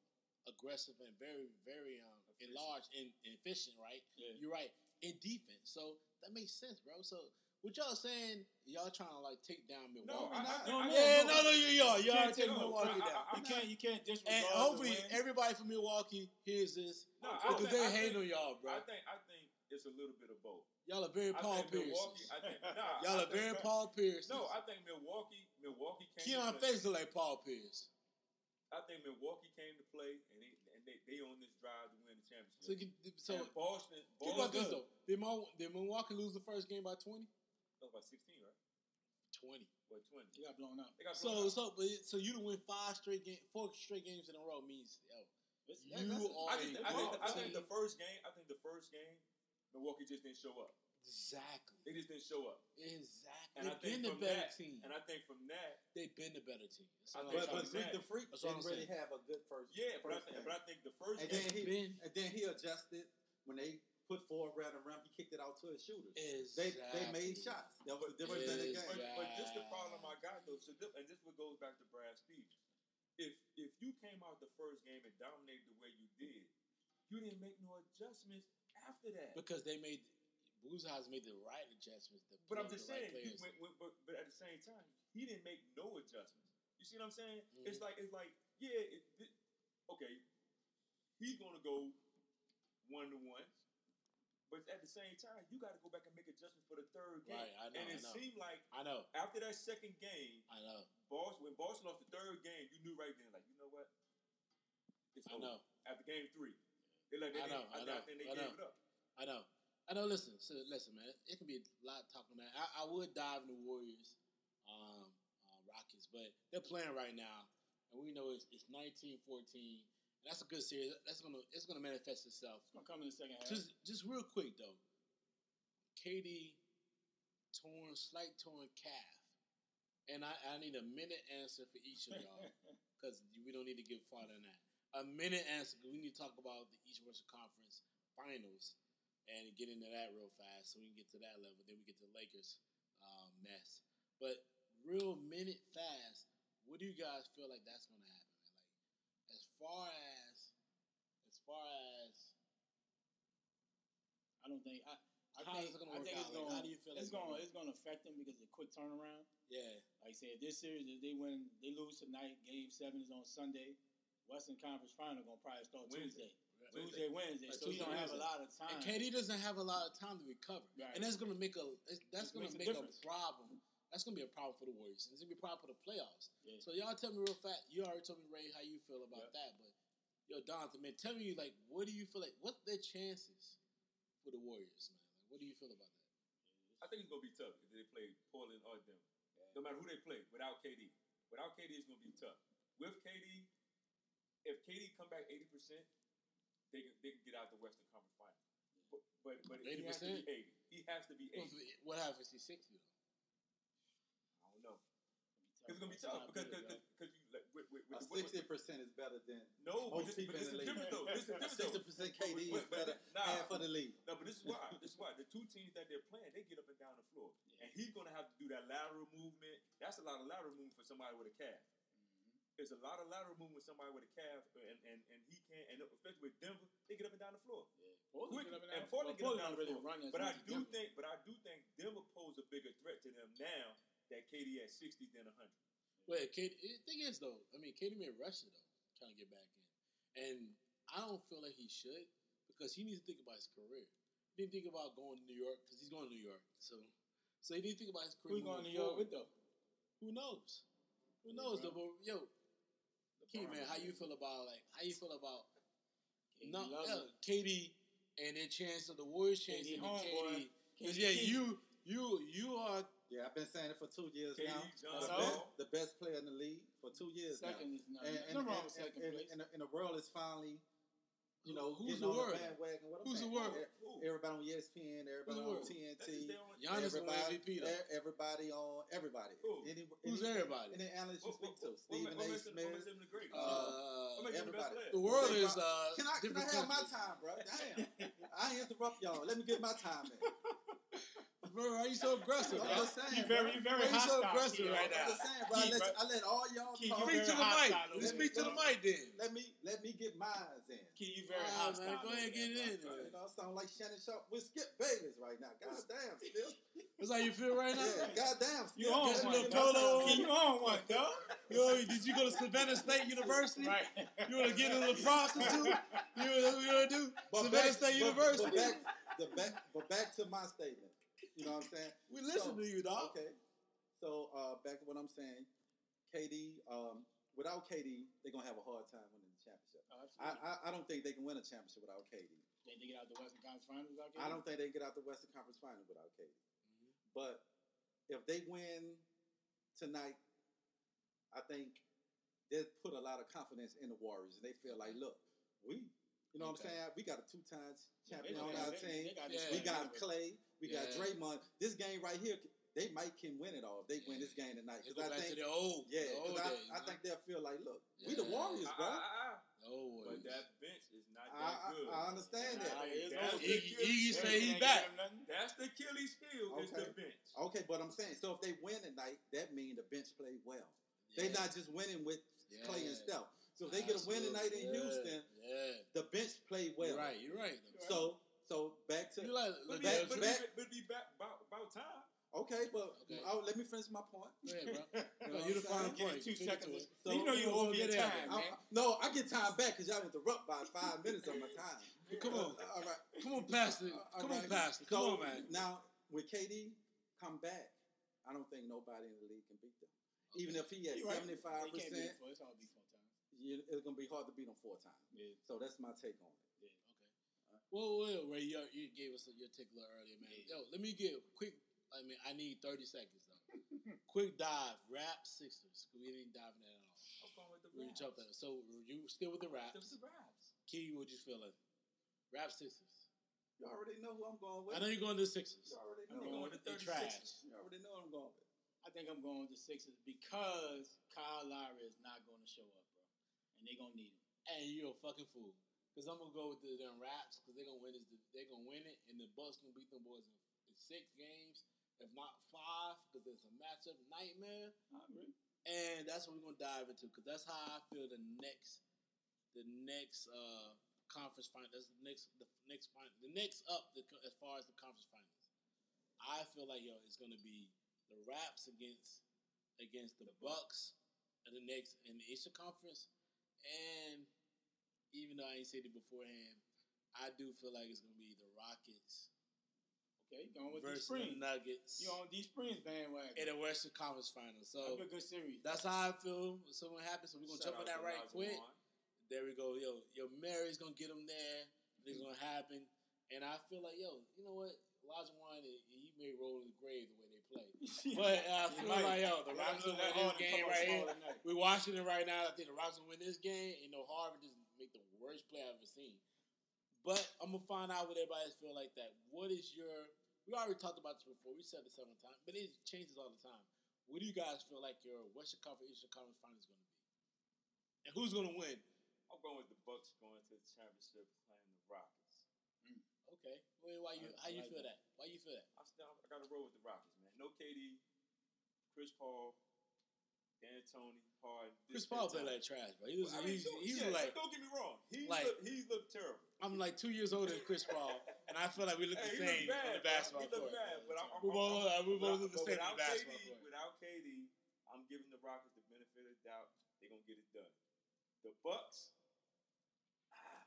aggressive and very very um enlarged and, and efficient. Right. Yeah. You're right in defense. So that makes sense, bro. So what y'all saying? Y'all trying to like take down Milwaukee? No, I, I, No, I, no, yeah, no. no, no, you are. You Y'all can't taking take Milwaukee Milwaukee. down. I- I- You can't. You can't disregard. And the hopefully win. everybody from Milwaukee hears this No, because think- they I hating think- on y'all, bro. I think I think it's a little bit of both. y'all are very Paul. Pierce. Nah, <laughs> Y'all I are very Paul Pierce. No, I think Milwaukee. Milwaukee came. Keon to Face look like Paul Pierce. I think Milwaukee came to play, and they and they, they on this drive to win the championship. So, you so and Boston. think about Boston this though. Did, Mo, did Milwaukee lose the first game by 20? Oh, by sixteen, right? 20. What twenty? You got blown out. They got So out. so but it- so you to win five straight game, four straight games in a row means yo, It's- you that's- are I think, a I, think, good I think the first game. I think the first game, Milwaukee just didn't show up. Exactly, They just didn't show up. exactly. And They've think been the better that, team. and I think from that, They've been the better team. That's I think But, trying but to so. say. Freak the Freak That's what didn't really have a good first. yeah. But I think, game. but I think the first and game. then he been- and then he adjusted when they put four around the rim. He kicked it out to his shooters. They Exactly. they made shots. That was the difference in the game. But, Yeah. but this the problem I got though. So this, and this what goes back to Brad Stevens. If if you came out the first game and dominated the way you did, you didn't make no adjustments after that. because they made Budenholzer made the right adjustments. But I'm just the right saying, you went, went, but, but at the same time, he didn't make no adjustments. You see what I'm saying? Mhm. It's like it's like yeah, it, it, okay, he's gonna go one to one, but at the same time, you got to go back and make adjustments for the third game. Right, I know, and it seemed like I know, after that second game, I know, Boston when Boston lost the third game, you knew right then, like you know what, it's I over. know, After game three, they like they I know, I know, think they I gave know. it up. I know, I know. Listen, so listen, man. It can be a lot talking about. I, I would dive in the Warriors, um, uh, Rockets, but they're playing right now, and we know it's, it's 19-14. That's a good series. That's gonna it's gonna manifest itself. It's gonna come in the second half. Just just real quick though, KD torn slight torn calf, and I, I need a minute answer for each of y'all <laughs> because we don't need to give farther than that. A minute answer. we need to talk about the East Western Conference Finals and get into that real fast so we can get to that level. Then we get to Lakers um, mess. But real minute fast. What do you guys feel like that's going to happen? Man? Like as far as as far as I don't think. I, I How think, is it gonna I work think out? it's Like, going. how do you feel it's going. it's to affect them because of the quick turnaround. yeah. Like I said, this series, if they win, they lose tonight. Game seven is on Sunday. Western Conference Final going to probably start Wednesday. Tuesday. Tuesday, Wednesday. Right, So you Tuesday, don't have a lot of time. And KD doesn't have a lot of time to recover, Right. and that's going to make a that's going to make a difference. problem. That's gonna be a problem for the Warriors. It's gonna be a problem for the playoffs. Yeah. So y'all tell me real fast. You already told me Ray how you feel about Yeah. that, but yo, Donathan, man, tell me like, what do you feel like? What's their chances for the Warriors, man? Like, what do you feel about that? I think it's gonna be tough if they play Portland or Denver. No matter who they play, without KD. Without KD, it's gonna be tough. With KD, if KD come back eighty percent, they can they can get out the Western Conference Final. But but, but he has to be eighty. He has to be eighty. What happens if he's sixty though? I don't know. It's gonna be tough because because because you like with, with, with, with, Sixty percent is better than no, but this, people but this in is the different league. though. This is different Sixty percent KD but- is better nah. half of the league. No, but this is why. This is why the two teams that they're playing, they get up and down the floor, and he's gonna have to do that lateral movement. That's a lot of lateral movement for somebody with a calf. Mm-hmm. It's a lot of lateral movement with somebody with a calf, and and, and he can't. And especially with Denver, they get up and down the floor. Quick, and Portland get up and down the really floor. run But I do Denver. think, but I do think Denver pose a bigger threat to them now that KD at sixty than hundred. Well, KD. The thing is though, I mean, KD made Russia though, trying to get back in, and I don't feel like he should because he needs to think about his career. He didn't think about going to New York because he's going to New York. So, so he didn't think about his career. Who going to New York with though? Who knows? Who knows though? But yo, Key LeBron. man, how you feel about like how you feel about KD no, love yeah, it. KD and their chance of the Warriors' chance KD to homeboy. Because yeah, you you you are Yeah, I've been saying it for two years KD, now. The best, the best player in the league for two years Second now. is not. And, and, no wrong with second and, place. and, and the world is finally, you know, Who's getting the on world? the bandwagon. What Who's the saying. world? E- Everybody on ESPN, everybody the on TNT, Giannis won everybody, MVP though. everybody on everybody. Who? Any, Who's any, everybody? Any analyst you What- speak to, Stephen A. makes him- what makes Smith. him the great? Uh, What makes him the best everybody. the world is brought- uh, Can I, can I have my time, bro? Damn. I interrupt y'all. Let me get my time in. <laughs> Bro, why you so aggressive, I'm just saying. You very, you very Why you so hostile. aggressive Key, right I'm now? just saying, bro. I let, bro. I let all y'all Keith, talk. Speak to the mic. hostile over speak to the mic then. Let me let me get mine in. Key, you very Ah, hostile. man, go ahead, over get it in. You know, I sound like Shannon Sharpe with Skip Bayless right now. God damn, Skip. That's how you feel right now? Yeah, God damn, Skip. You on Get one, a little dog. polo Key, you on one, dog. Yo, did you go to Savannah State University? Right. You want to get a little prostitute? You know what you want to do? But Savannah back- State but- University. But back, the back, but back to my statement. You know what I'm saying? we listen So- to you, dog. Okay. So uh, back to what I'm saying. KD, um, without KD, they're gonna have a hard time winning the championship. Oh, I. I, I don't think they can win a championship without KD. They they get out the Western Conference Finals without KD? I don't think they can get out the Western Conference Finals without KD. Mm-hmm. But if they win tonight, I think they put a lot of confidence in the Warriors, and they feel like, look, we, you know what I'm saying? We got a two times champion they- on they- our they- team. they got Yeah. this We thing got. Clay. We got Yeah. Draymond. This game right here, they might can win it all if they win this game tonight. Because I think, to the old, yeah, the 'cause old I, days. I think they'll feel like, look, we the Warriors, bro. ah, ah, the old But that bench is not I- that I- good. I understand that. Nah, it is That's Iggy- Iggy say he back. giving them nothing. That's the Achilles heel is the bench. Okay, but I'm saying, so if they win tonight, that means the bench played well. Yeah. They're not just winning with Clay and Yeah. Steph. So if they get a win tonight in Yeah. Houston, Yeah. the bench played well. You're right. You're right. So so back to You like, But look it back- at be, but, back- it be, but it be back about, about time. Okay, but Okay. oh, let me finish my point. Go ahead, bro. <laughs> You know No, what you the final saying? Point. two seconds. So- you know you We'll over get your out time, there. I- no, I get time back because y'all interrupt by five minutes of my time. Come on. Uh, all right. Come on, Pastor. Uh, all Come right. on, Pastor. Come So, on, man. Now, with KD come back, I don't think nobody in the league can beat them. Even if he at You're right. seventy five They can't beat percent, it four. It's hard to beat four times. it's gonna be hard to beat them four times. Yeah. So that's my take on it. Okay. Well, well, Ray, you, you gave us your take a little earlier, man. Yo, let me get a quick. I mean, I need thirty seconds though. quick dive. Rap Sixers. We didn't dive in that at all. I'm going with the We Raps. jumped that. So you still with the Them raps? the Raps. Key, what you feeling? Rap Sixers. You already know who I'm going with. I know you're going to the Sixers. You already I'm know. going with They 36. trash. You already know what I'm going with. I think I'm going with the Sixers because Kyle Lowry is not going to show up, bro, and they're gonna need him. And you're a fucking fool. Cause I'm gonna go with the them raps because they're gonna win this. They're gonna win it, and the Bucks gonna beat them boys in, in six games, if not five, because it's a matchup nightmare. I agree. And that's what we're gonna dive into because that's how I feel the next, the next uh conference final. That's the next, the next final, the next up the, as far as the conference finals. I feel like yo, it's gonna be the Raps against against the Bucks in the next in the Eastern Conference, and even though I ain't said it beforehand, I do feel like it's gonna be the Rockets Okay, going with versus the the Springs. Nuggets You on D Springs bandwagon? in the Western Conference Finals. So That'd be a good series. that's how I feel. When something happens, so we're gonna Shout jump on that to right quick. Olajuwon. There we go. Yo, yo, Mary's gonna get him there. It's gonna happen. And I feel like, yo, you know what? Olajuwon, he may roll in the grave the way they play. <laughs> But uh, I feel might. like, yo, the I Rockets gotta gonna look win hard this game right here. We're watching it right now. I think the Rockets will win this game. You know, Harden just make the worst play I've ever seen. But I'm gonna find out what everybody else feel like that. What is your? We already talked about this before. We said this several times, but it changes all the time. What do you guys feel like your Western Conference, Eastern Conference final is going to be? And who's going to win? I'm going with the Bucks going to the championship playing the Rockets. Mm, okay. Well, why you? How you like feel that. that? Why you feel that? I still I got to roll with the Rockets, man. No KD, Chris Paul, D'Antoni, Harden. Chris Paul played like trash, bro. He was. I mean, he's, he's yeah, like. Don't get me wrong. He like- looked, he looked terrible. I'm like two years older than Chris Paul, <laughs> and I feel like we look Hey, the same bad, on the basketball court. bad, but I'm, I'm, We both, we both look the same on the basketball KD, court. Without KD, I'm giving the Rockets the benefit of the doubt. They're gonna get it done. The Bucks, ah,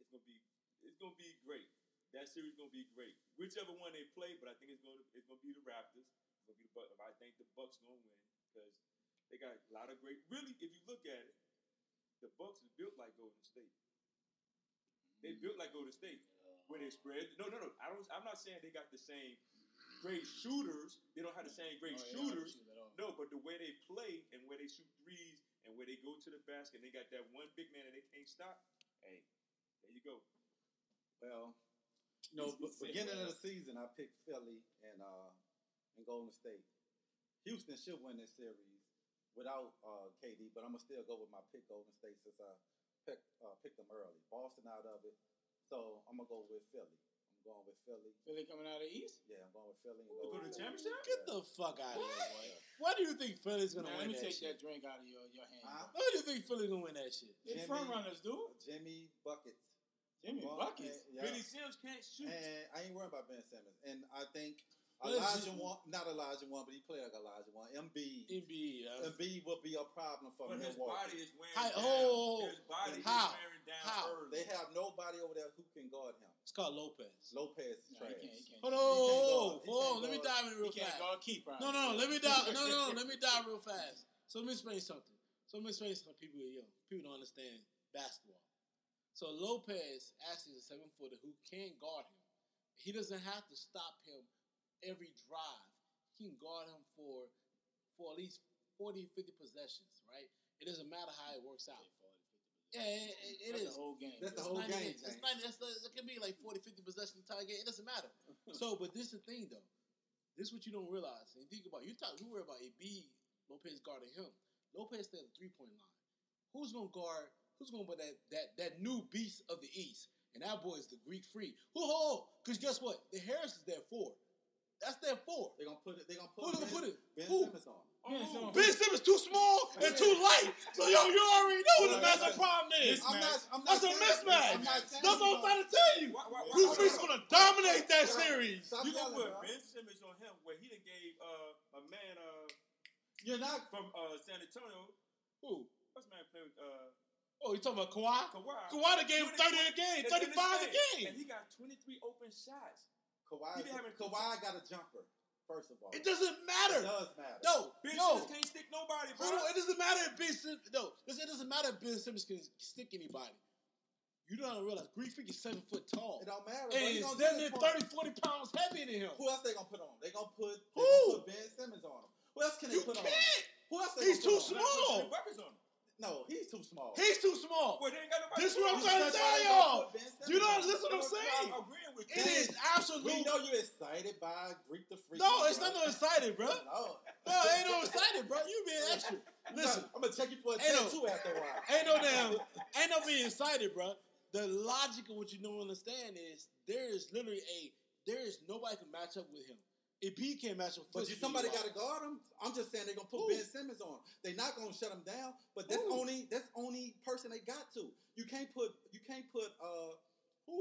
it's gonna be it's gonna be great. That series is gonna be great. Whichever one they play, but I think it's gonna it's gonna be the Raptors. It's gonna be the Bucks. I think the Bucks gonna win because they got a lot of great. Really, if you look at it, the Bucks is built like Golden State. They built like Golden State where they spread. No, no, no. I don't. I'm not saying they got the same great shooters. They don't have the same great Oh, yeah, shooters. shoot. No, but the way they play and where they shoot threes and where they go to the basket, and they got that one big man that they can't stop. Hey, there you go. Well, No, be- but, beginning of the season, I picked Philly and uh and Golden State. Houston should win this series without uh, KD, but I'm gonna still go with my pick Golden State since I picked uh, picked them early. Boston out of it, so I'm gonna go with Philly. I'm going with Philly. Philly coming out of the East. Yeah, I'm going with Philly. And To go to the championship? get the fuck out of here, boy. Why do you think Philly's gonna Man, win let me that take shit? that drink out of your, your hand. Huh? bro. Why do you think Philly's gonna win that shit? They Jimmy- front runners, dude. Jimmy buckets. Jimmy buckets. and- yeah. Billy Sims can't shoot. And I ain't worried about Ben Simmons. And I think Well, it's Elijah one, not Elijah one, but he played like Elijah one. Embiid, Embiid. Uh, Embiid will be a problem for but his body is wearing Hi- down. oh, his body how? is wearing down How? early. They have nobody over there who can guard him. it's called Lopez. Lopez is No, trash. he can't. He can't. Hold on, He can't hold guard. on, He hold on. can't Let me dive in He real can't fast. guard keep. No, no, let me <laughs> dive. No, no, let me dive real fast. So let me explain something. So let me explain something. People, you know, people don't understand basketball. So Lopez actually is a seven footer who can guard him. He doesn't have to stop him every drive. He can guard him for for at least 40, 50 possessions, right? It doesn't matter how it works out. Yeah, it, it, it That's is. the whole game. That's the whole 90 game, minutes. It's James. 90, that's, it can be like 40, 50 possessions the entire game. It doesn't matter. <laughs> so, but this is the thing, though. This is what you don't realize. And think about you talk. You worry about AB Lopez guarding him. Lopez stay at the three point line. Who's gonna guard? Who's gonna put that that that new beast of the East? And that boy is the Greek freak. Who? Because guess what? The Harris is there four. That's their four. They're gonna put it. They're gonna Who put, gonna put it? Ben Who? Simmons on. Ben Simmons. Ben Simmons too small and too light. So yo, you already know what the massive problem is. This I'm not. I'm not That's a mismatch. I'm not That's what I'm trying to tell you. Why- why- why- Greek why- gonna dominate that Stop- series. Stop you gonna put bro. Ben Simmons on him where he done gave uh, a man uh, you're not. from uh, San Antonio. Who? What's man play with uh, Oh, you talking about Kawhi? Kawhi? Kawhi done gave him 30 a game, 35 and a game. And he got 23 open shots. Kawhi. Kawhi got a jumper. First of all, It doesn't matter. It does matter. No, Ben no. Simmons can't stick nobody, bro. Hold on, it doesn't matter if Ben Simmons. No, it doesn't matter if Ben Simmons can stick anybody. You don't realize Greek freak is seven foot tall. It don't matter. And He he's damn near 30, 40 pounds heavier than him. Who else they gonna put on? They gonna put. They Who? gonna put Ben Simmons on him. Who else can they You put on? can't. Who else they He's too put on? small. Weapons on him. No, he's too small. He's too small. Boy, they ain't got. This is what I'm put trying to tell y'all. gonna put Ben Simmons You don't on listen what I'm I'm saying. agreeing with It absolute. We know you're excited by Greek the Freak. No, it's bro. not no excited, bro. No. No, ain't no excited, bro. You being extra. <laughs> Listen, I'm gonna check you for a Ain't no- after a while. Ain't no damn, ain't no being excited, bro. The logic of what you don't understand is there is literally a there is nobody can match up with him. If he can't match up, But you, somebody got to guard him. I'm just saying they're gonna put Who? Ben Simmons on. They're not gonna shut him down. But that's Who? only that's only person they got to. You can't put you can't put uh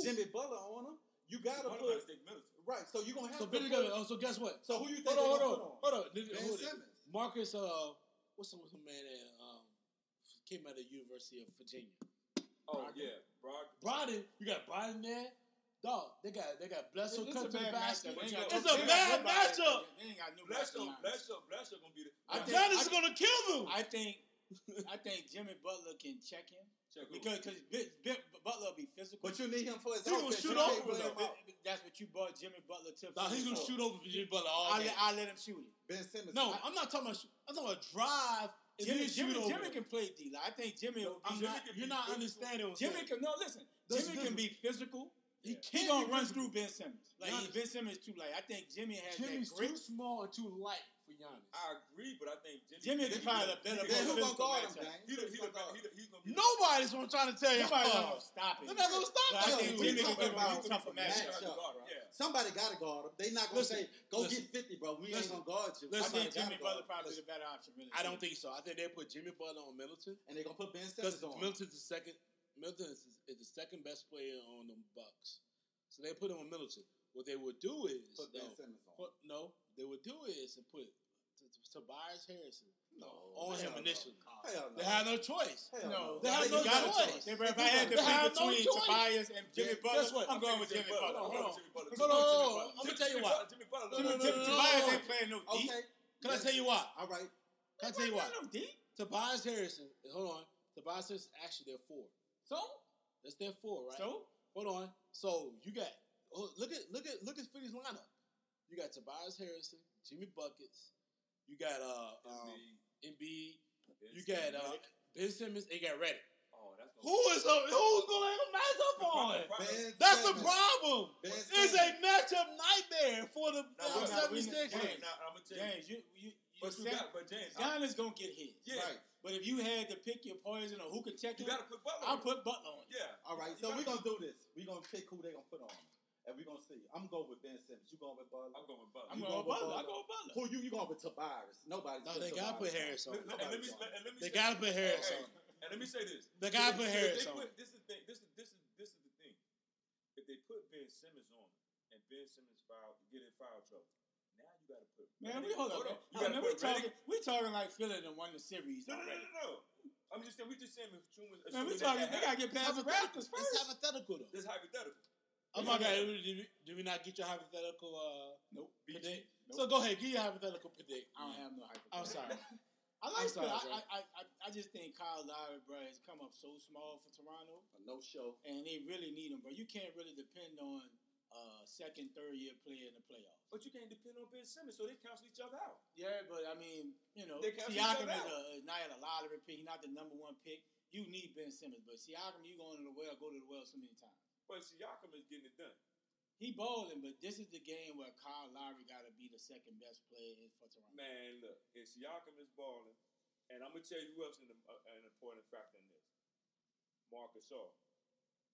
Jimmy Butler on him. You gotta put them gotta stick Middleton. right. So you're gonna have So to. Billy put, got. Oh, so guess what? so who you think Hold on, hold on, put on? hold on. Ben on. Simmons. Marcus, uh, what's the, what's the man that um came out of the University of Virginia? Oh Brogdon. yeah, Brog. Brogdon, you got Brogdon there. Dog, they got they got Bledsoe It's cut to the basket. It's a got- bad they ain't got nobody- matchup. They ain't got no Bledsoe, matchup. Bledsoe, Bledsoe gonna be the. I think- Giannis I- is gonna kill them. I think I think Jimmy Butler can check him check who? because because Butler will be physical. But you need him for his He gonna shoot over put though. him. That's what you bought Jimmy Butler to. Nah, he's gonna shoot over for Jimmy Butler all I game. let, I let him shoot it. Ben Simmons. No, I- I'm not talking about. shoot- I'm talking about drive and Jimmy, then shoot Jimmy, over. Jimmy can play D. Like, I think Jimmy. No, will I'm be- not. can You're not physical. understanding. What Jimmy can no listen. Jimmy can be physical. He He can gonna run through Ben Simmons. Like Giannis- Ben Simmons too light. I think Jimmy has Jimmy's that grit. too small and too light for Giannis. I agree, but I think Jimmy. Jimmy is Jimmy probably gonna- the better he Then who gonna- gonna guard him, matchup. James? He the, he Who's the, gonna guard he him? the, he's gonna be. Nobody's what I'm to tell you. Nobody's gonna oh, stop it. They're not gonna stop But I think Jimmy can give him a tougher matchup. matchup. Somebody got to guard him. They not gonna say, "Go get 50, bro." We Listen, ain't gonna guard you. I think Jimmy Butler guard him. probably the better option. Really. I don't think so. I think they put Jimmy Butler on Middleton And they gonna put Ben Simmons on. Middleton's the second. Middleton is, is the second best player on the Bucks, so they put him on Middleton. What they would do is Put Ben though, Simmons on. put, no, they would do is and put T- T- Tobias Harrison No, on him hell no. initially. No. They had no choice. Hell No, They have you no got a choice. If I had to pick between choice. Tobias and Jimmy Guess Butler, what? I'm going with Jimmy Butler. Hold on, hold on. Jimmy Butler. Hold on, hold on. I'm gonna tell you Butler- what. Jimmy Butler. No, Jimmy, no, no, Jimmy, no, Tobias no. ain't playing no D. Okay. Can I tell you what? All right. Can I tell you what? No D. Tobias Harrison. Hold on. Tobias Harrison actually they're four. So, That's their four, right? so Hold on. So you got oh, look at look at look at Philly's lineup. You got Tobias Harrison, Jimmy buckets. You got uh um, Embiid. You got uh, Ben Simmons. And you got Reddick. Oh, that's Who is uh, who's going to match up on? Ben That's the problem. Ben It's Simmons. a matchup nightmare for the No, uh, 76ers. James, Now, I'm gonna tell you. James, you you you But you said got, but James, I- Giannis gonna get his. yeah, Right. But if you had to pick your poison or who could check you him, gotta put Butler. I'll on. put Butler on. Yeah. All right. You So we're gonna do this. We're gonna pick who they gonna put on. And we're gonna see. I'm going with Ben Simmons. You going with Butler? I'm going with Butler. I'm You going with going with Butler. I Butler? go with Butler. Who you you going with Tobias? Nobody's No, they gotta put. Harris on. Let- let- and let me on. and let me They say- gotta put Harris Hey, on. And let me say this. They gotta put Harris on. put- This is the thing. This is this is this is the thing. If they put Ben Simmons on and Ben Simmons foul get in foul trouble, now you gotta put. Man, we hold up. You Hold gotta on, we talking. We talking like Philly done won the series No, no, no, no, no. I'm just saying. We just saying. Assuming, Man, we talking. They gotta get past the Raptors first. It's hypothetical though. This hypothetical. Oh my God! Did we, not get your hypothetical uh, Nope. predict? Nope. So go ahead, give your hypothetical predict. I don't have no hyper. I'm sorry. <laughs> I like sorry, I, I, I, I just think Kyle Lowry, bro, has come up so small for Toronto, A no show. and they really need him, bro. You can't really depend on uh, second, third year player in the playoffs. But you can't depend on Ben Simmons, so they cancel each other out. Yeah, but I mean, you know, Siakam is, a, not a lottery pick. He's not the number one pick. You need Ben Simmons, but Siakam, you going to the well, go to the well so many times. But Siakam is getting it done. He balling, but this is the game where Kyle Lowry got to be the second best player in- for Toronto. Man, look, if Siakam is balling, and I'm gonna tell you who else is an, uh, an important factor in this. Marcus Shaw.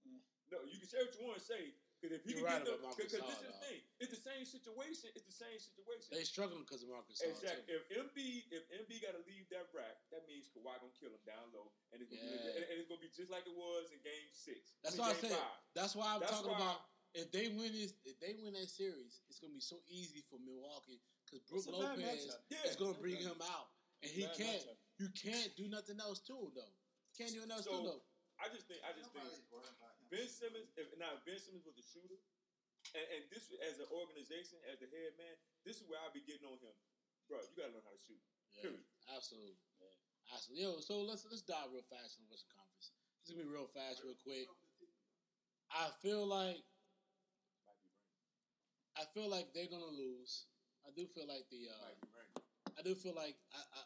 Mm. No, you can say what you want to say, because if you You're can right get about the, because this is the thing, it's the same situation. It's the same situation. They struggling because of Marcus. Gasol, Exactly. too. If MB if MB got to leave that rack, that means Kawhi gonna kill him down low, and it's gonna, be, Yeah. and, and it's gonna be just like it was in Game Six. That's I mean, why I Game said. Five. That's why I'm That's talking why- about if they win this, if they win that series, it's gonna be so easy for Milwaukee because Brook It's Lopez matchup. Yeah. is gonna bring him out, and he can't. matchup. You can't do nothing else to him though. Can't do nothing else So, to him though. I just think I just think Nobody's worried about him. Ben Simmons, if now if Ben Simmons was a shooter, and, and this as an organization, as the head man, this is where I'd be getting on him, bro. You gotta learn how to shoot. Yeah, period. absolutely. Absolutely. Yo, so let's let's dive real fast in the Western Conference. This is gonna be real fast, real quick. I feel like Might be raining. I feel like they're gonna lose. I do feel like the uh, Might be raining. I do feel like I, I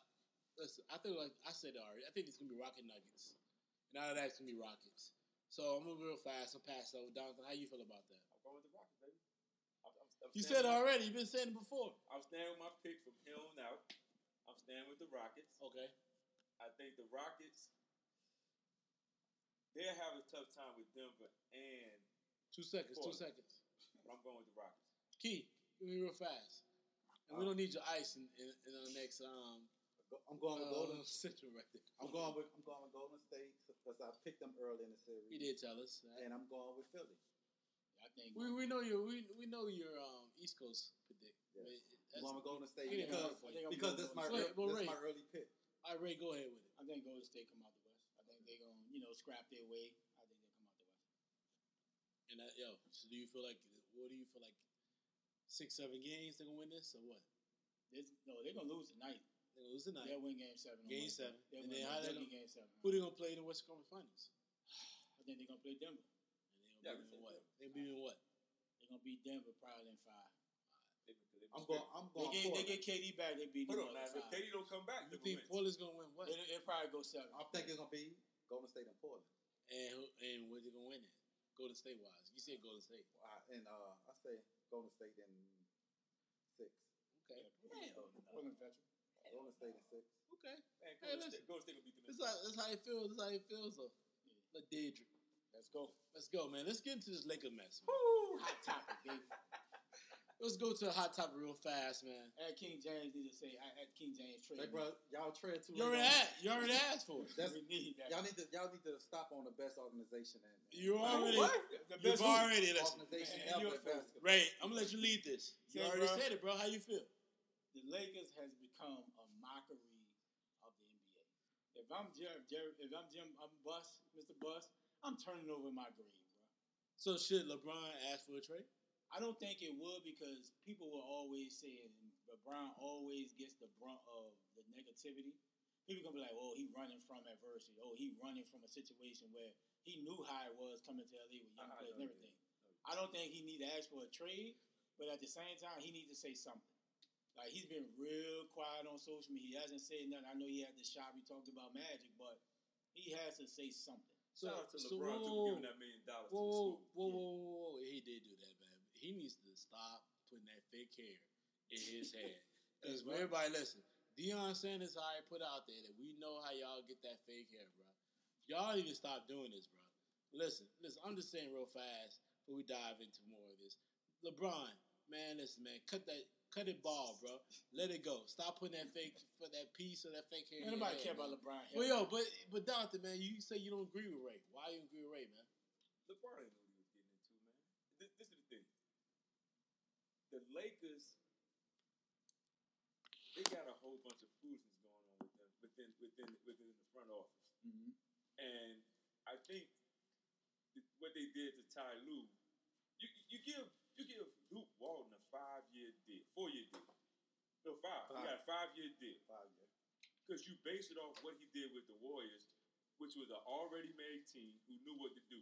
listen. I feel like I said already. I think it's gonna be Rocket Nuggets. Now that it's gonna be Rockets. So I'm gonna real fast. I'll pass it over. Donovan, how you feel about that? I'm going with the Rockets, baby. I'm, I'm, I'm You said it already. You've been saying it before. I'm standing with my pick from here on out. I'm standing with the Rockets. Okay. I think the Rockets they'll have a tough time with Denver, and Two seconds. Two seconds. but I'm going with the Rockets. Key, give me real fast. And we don't need your ice in, in, in our next um I'm going with Golden. uh, <laughs> central right there. I'm going with I'm going with Golden State because I picked them early in the series. He did tell us. right? And I'm going with Philly. I think We, we know your we, we know your um East Coast predict. Yes. But I'm that's- going with Golden State Yeah, because, I think I'm because going this my Golden Well, this Ray. my early pick. All right, Ray, go ahead with it. I think Golden State come out the West. I think they're gonna, you know, scrap their way. I think they come out the West. And that, yo, so do you feel like what do you feel like? Six, seven games they're gonna win this or what? This, no, they're gonna lose tonight. They gonna lose tonight. They'll win game seven. Game Wednesday. seven. They'll And win, then how they gonna- win game seven. Who they gonna play in the Western Conference Finals? <sighs> I think they're gonna play Denver. And they gonna Yeah, beat them what? said They beat them what? They're gonna beat Denver probably in five. They- they- they- I'm going. I'm They going. get, they get KD back. They beat Hold on now. in If five. KD don't come back, You think. Portland's gonna win what? It'll, it'll probably go seven. I'm thinking it's gonna be Golden State and Portland. And and where they gonna win it? Golden State wise. You said Golden State. I, and uh, I say Golden State in six. Okay. Yeah, Hell no. Portland veteran. Golden State in six. Okay. Man, Hey, Golden listen. State, Golden State gonna beat them. in That's how, that's how it feels. That's how it feels though. Let Deidre. Let's go. Let's go, man. Let's get into this Laker mess. Man. Hot topic, baby. <laughs> Let's go to a hot topic real fast, man. At King James need to say I, at King James trade. Hey, bro, y'all tread too. You already late on- asked. You already asked for it. That's, we need that. y'all need to y'all need to stop on the best organization and You already. what? The You've best already. Listen, organization Man, ever in basketball. Ray, I'm gonna let you lead this. You Yeah, already bro. said it, bro. How you feel? the Lakers has become a mockery of the NBA. If I'm Jerry, Jerry if I'm Jim, I'm Buss, Mr. Buss, I'm turning over my grave, bro. So should LeBron ask for a trade? I don't think it would because people will always say and LeBron always gets the brunt of the negativity. People gonna be like, "Oh, he running from adversity. Oh, he running from a situation where he knew how it was coming to LA with young players and everything." I don't think he need to ask for a trade, but at the same time, he needs to say something. Like he's been real quiet on social media. He hasn't said nothing. I know he had the shop. He talked about Magic, but he has to say something. Shout out to so LeBron too for whoa, giving that million dollars to whoa, the whoa, school. whoa, Yeah. whoa, whoa, whoa. He did do that, man. He needs to stop putting that fake hair in his <laughs> head. Because when everybody listen, Deion Sanders already put out there that we know how y'all get that fake hair, bro. Y'all need to stop doing this, bro. Listen, listen. I'm just saying real fast before we dive into more of this. LeBron, man, listen, man, cut that, cut it ball, bro. Let it go. Stop putting that fake for that piece or that fake hair. Man, nobody care about LeBron. Well, yo, but but Doctor, man, you say you don't agree with Ray. Why you agree with Ray, man? LeBron didn't know what he was getting into, man. This, this is the thing. The Lakers, they got a whole bunch of foolishness going on with them within within within the front office, Mhm. and I think what they did to Ty Lue, you you give you give Luke Walton a five year deal, four year deal, no five. He got a five year deal Five years. because you base it off what he did with the Warriors, which was an already made team who knew what to do.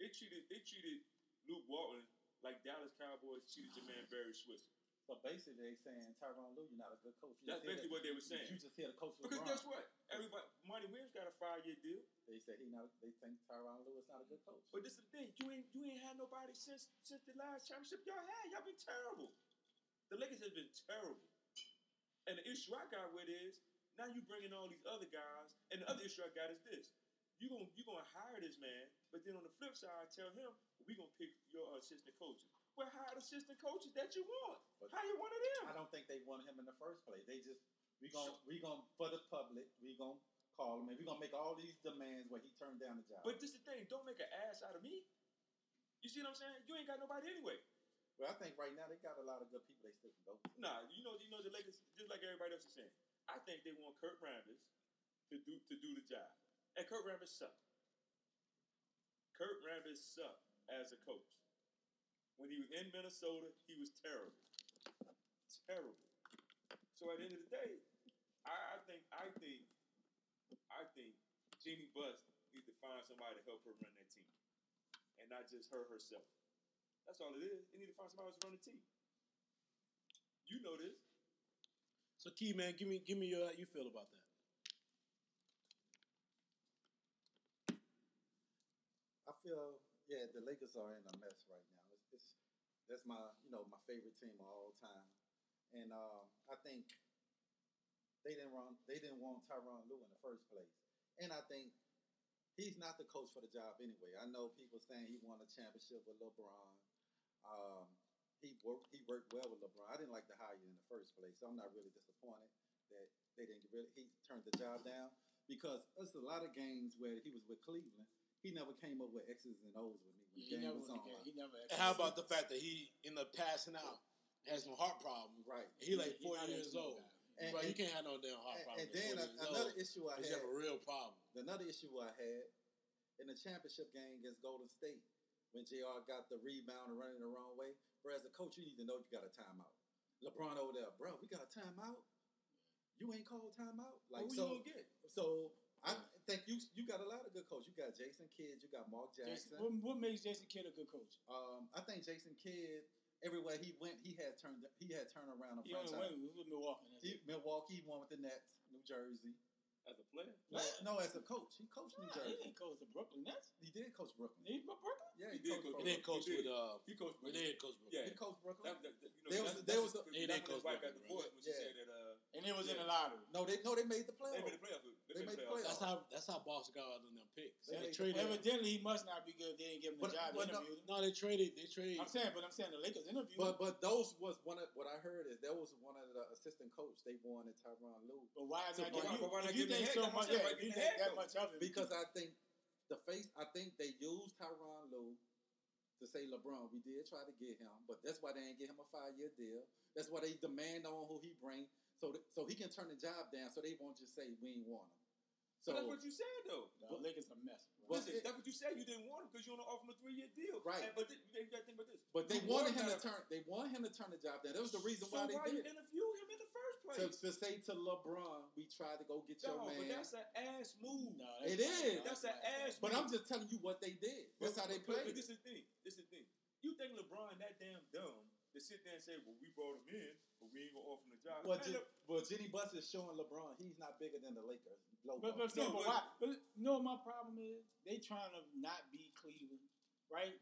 They treated they treated Luke Walton like Dallas Cowboys treated your man Barry Switzer. So basically, they saying Tyronn Lue, you're not a good coach. You That's basically what they were saying. You just here to coach Because LeBron. guess what? Everybody, Monty Williams got a five year deal. They say he not. They think Tyronn Lue is not a good coach. But this is the thing, you ain't you ain't had nobody since since the last championship y'all had. Y'all been terrible. The Lakers have been terrible. And the issue I got with is now you bringing all these other guys, and the other issue I got is this: you gonna you gonna hire this man, but then on the flip side, tell him we gonna pick your assistant coaches. Well, hire the assistant coaches that you want. But- Hire one of I don't think they want him in the first place. They just we gonna we gonna for the public we gonna call him and we gonna make all these demands where he turned down the job. But this is the thing: don't make an ass out of me. You see what I'm saying? You ain't got nobody anyway. well, I think right now they got a lot of good people they still can go. To. Nah, you know, you know the Lakers, just like everybody else is saying. I think they want Kurt Rambis to do to do the job, and Kurt Rambis sucked. Kurt Rambis sucked as a coach. When he was in Minnesota, he was terrible, terrible. So at the end of the day, I, I think, I think, I think Jeanie Buss needs to find somebody to help her run that team, and not just her herself. That's all it is. They need to find somebody else to run the team. You know this. So, Key, man, give me give me your how you feel about that. I feel yeah the Lakers are in a mess right now. That's my you know my favorite team of all time, and um, I think they didn't run they didn't want Tyronn Lue in the first place, and I think he's not the coach for the job anyway. I know people saying he won a championship with LeBron. Um, he worked he worked well with LeBron. I didn't like the hire in the first place, so I'm not really disappointed that they didn't really he turned the job down because there's a lot of games where he was with Cleveland. He never came up with X's and O's with me when the He game never, was on. he never. And how about the fact that he ended up passing out, has some heart problems. Right. He like 40 not years into old. that. And, Bro, you can't have no damn heart and- problem. and then a- another old. issue I You had have a real problem. another issue I had in the championship game against Golden State. when J.R. got the rebound and running the wrong way. Bro, as a coach, you need to know you got a timeout. LeBron over there, bro, we got a timeout. You ain't called timeout. Like Who so, you gonna get? so I think you you got a lot of good coaches. You got Jason Kidd, you got Mark Jason, Jackson. what, what makes Jason Kidd a good coach? Um, I think Jason Kidd, everywhere he went, he had turned he had turned around a He only franchise. went with Milwaukee. That's He. Milwaukee won with the Nets, New Jersey. As a player? No, as a coach, he coached New Nah, he Jersey. didn't coach the Brooklyn Nets. He did coach Brooklyn. He but Brooklyn. Yeah, He he, did coached coach He didn't Brooklyn. coach He with uh. He coached. He did coach Brooklyn. Yeah. He coached Brooklyn. That, that, that, you know, There was- there was a- the- He that's did when his coach wife got Brooklyn, divorced when she said that uh, And it was in the lottery. No, they no, they made the they playoffs. made the playoffs. They made the playoffs. That's how that's how Boston got out of them picks. They They, made the traded. playoffs. Evidently, he must not be good. if They didn't give him the But- job. They but no- him. No, they traded. They traded. I'm saying, but I'm saying the Lakers interviewed But but those was one of what I heard is that was one of the assistant coach they wanted Tyronn Lue But why So not give you? but why not you give him think so much, yeah, why if give you him think that much of him, because I think the face I think they used Tyronn Lue to say LeBron. We did try to get him, but that's why they ain't get him a five year deal. That's why they demand on who he bring so that, so he can turn the job down. So they won't just say we ain't want him. So But that's what you said though. the Lakers a mess. But Listen, it- that's what you said. You didn't want him because you want to offer him a three-year deal. Right. And, but th- you got to think about this. But they You wanted him to turn. They wanted him to turn the job down. That was the reason So why they why did you it. interview him in the first place? To, to say to LeBron, we tried to go get your no, but man. that's an ass move. No, It that's is. not- That's an ass But I'm just telling you what they did. That's But- how they but- but played. this is the thing. This is the thing. You think LeBron that damn dumb to sit there and say, "Well, we brought him in, but we ain't gonna offer him the job." Well, Man, J- look, well, Jenny Buss is showing LeBron he's not bigger than the Lakers. Low But, but, No, but but- why? But you know my problem is? They trying to not beat Cleveland, right?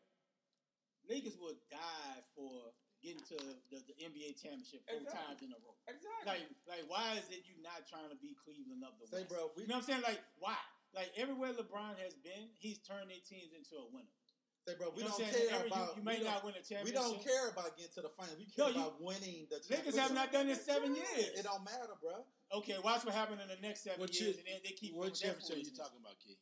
Lakers will die for getting to the, the NBA championship four Exactly. times in a row. exactly. Like, like, why is it you not trying to beat Cleveland of the Say, West? bro, we You know what I'm saying? Like, why? Like everywhere LeBron has been, he's turned their teams into a winner. Say, bro, we you know don't what I'm saying? care Every- about. you, you may we, not don't, win a championship. we don't care about getting to the final. We No, care you- about winning the Lakers championship. have not done this seven years. It don't matter, bro. Okay, watch what happened in the next seven What years, chi- and then they keep What with championship are you talking about, kid?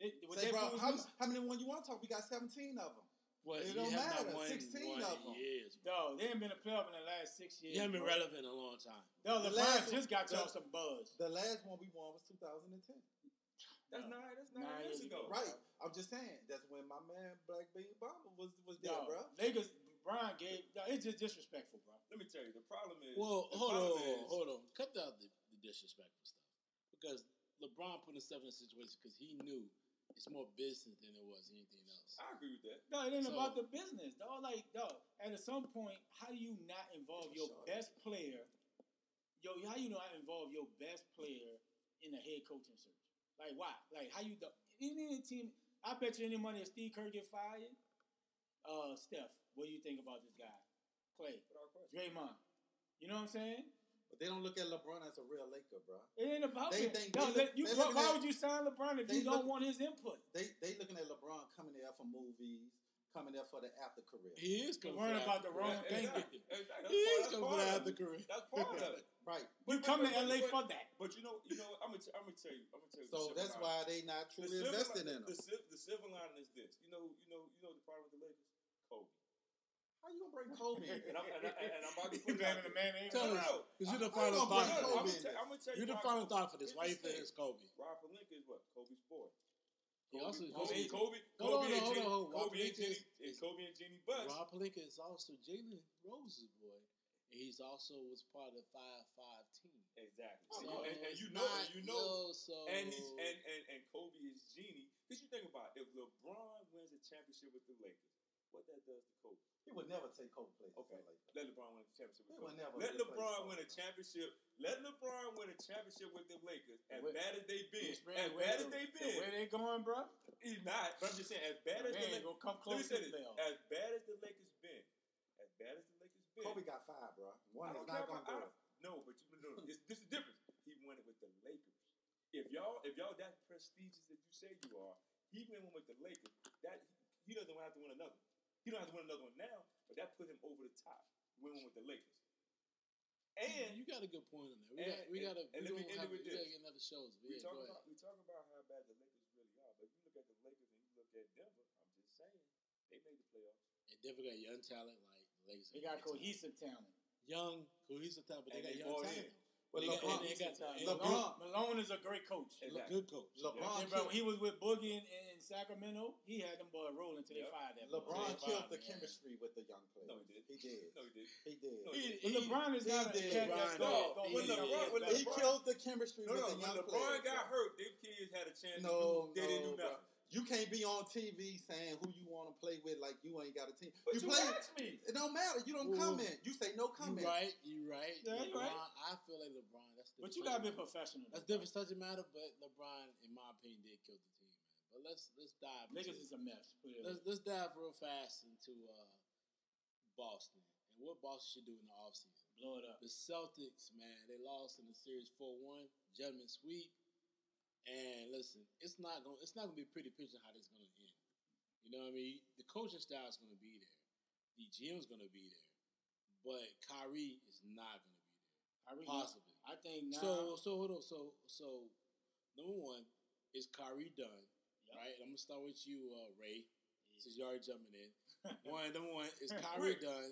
They, with Say, bro, how, how many one you want to talk? We got 17 of them. What? It you don't matter. won 16 one of 'em. in years. bro. No, they ain't been a playoff in the last six years. You haven't been bro. relevant in a long time. No, The LeBron last just got y'all some buzz. The last one we won was 2010. That's No. nine. That's nine, Nine years years ago. ago. Right. I'm just saying. That's when my man Black Bean Bomber was was there, No, bro. Lakers, Brian gave. No, it's just disrespectful, bro. Let me tell you, the problem is. Well, hold on, is- hold on. Cut out the, the disrespectful stuff because LeBron put himself in a situation because he knew it's more business than it was anything else. I agree with that. No, it ain't So- about the business, dog. Like, dog, at some point, how do you not involve your Sure. best player? Yo, how you know I involve your best player in a head coaching search? Like, why? Like, how you do? Any team? I bet you any money if Steve Kerr get fired. Uh, Steph, what do you think about this guy? Clay, Draymond. You know what I'm saying? But they don't look at LeBron as a real Laker, bro. It ain't about They it. think- No, they you, they why, at- would you sign LeBron if you don't look- want his input? They they looking at LeBron coming there for movies, coming there for the after career. He is You're coming worrying for about the wrong Yeah, thing. exactly. Exactly. He is coming for the after of career. That's part of it. <laughs> Right. We But- come to but- LA but- for that. But you know, you know, I'm gonna, t- I'm gonna tell you, I'm gonna tell you. So that's lining. why they not truly silver, invested li- in the, him. the silver lining is this. You know, you know, you know the problem with the Lakers, Kobe. How you gonna bring Kobe in? And I'm, and, I, and I'm about to <laughs> put it in the man ain't Tell around. us, because you're the I- I final thought. believe I'm Kobe gonna, in tell, this. I'm gonna tell you. You're the final thought for this. Why you this think it's Kobe? Rob Pelinka is what? Kobe's boy. He also Kobe, Kobe, Kobe. Kobe, Hold Kobe, on, and hold Jenny, on, hold on. Rob Kobe and Jenny, is- Kobe and Jenny Butts. Rob Pelinka is also Jalen Rose's boy. And he's also was part of the Fab Five team. Exactly. Oh, And, you, and, and you know, you know, so and he's and, and and Kobe is Jeanie. Because you think about it, if LeBron wins a championship with the Lakers, what that does to Kobe? He would never take Kobe place. Okay. Let LeBron win a championship He with would the never Let LeBron Kobe. win a championship. Let LeBron win a championship with the Lakers. As Where- bad as they been, It's been- as where- bad as they the way been, they going, bro. he's not. But I'm just saying, as bad as They the Lakers, gonna come let me close to say this: bell. as bad as the Lakers been, as bad as the Lakers been, Kobe got five, bro. One is not gonna about- do I- it. No, but you no, no, it's, this is different. He won it with the Lakers. If y'all, if y'all that prestigious that you say you are, he went one with the Lakers. That he doesn't have to win another. He don't have to win another one now, but that put him over the top. Win one with the Lakers. And you got a good point on that. We and- got we and- got to and we let me end have with we got to this. get another shows. But we yeah, talk about we talk about how bad the Lakers really are. But if you look at the Lakers and you look at Denver, I'm just saying they made the playoffs. And Denver got young talent like the Lakers. They got great talent. cohesive talent. young cohesive talent, but they And got they young talent. in. But They got- LeBron, they got- And LeBron- Malone, Malone is a great coach. Exactly. Good coach. LeBron Yeah, bro, when he was with Boogie in, in Sacramento, he had them boys rolling until Yep. they fired that. LeBron They killed fired the him, chemistry with the young players. No, he did. He did. No, he did. He did. No, He, he he, LeBron is He not a did. cat that's LeBron going When LeBron- when but- He killed the chemistry No, with no. the When young LeBron players. got hurt, them kids had a chance No, to do. They didn't no, do bro. Nothing. You can't be on TV saying who you want to play with like you ain't got a team. But you you, play. asked me. It don't matter. You don't Ooh. comment. You say no You comment. right. You right. Yeah, LeBron, right. I feel like LeBron. That's the But you gotta be professional. That's though, different subject matter, but LeBron, in my opinion, did kill the team, man. But let's let's dive. Niggas into- is a mess. Let's let's dive real fast into uh, Boston and what Boston should do in the offseason. blow it up. The Celtics, man, they lost in the series four one, Gentlemen sweep. And listen, it's not gonna it's not gonna be a pretty picture how this is gonna end. You know what I mean? The coaching style is gonna be there. The GM's gonna be there. But Kyrie is not gonna be there. really, Possibly. I think now. So so hold on. So so number one is Kyrie done, Yep. right? I'm gonna start with you, uh, Ray, Yeah. since you're already jumping in. <laughs> One number one is Kyrie done,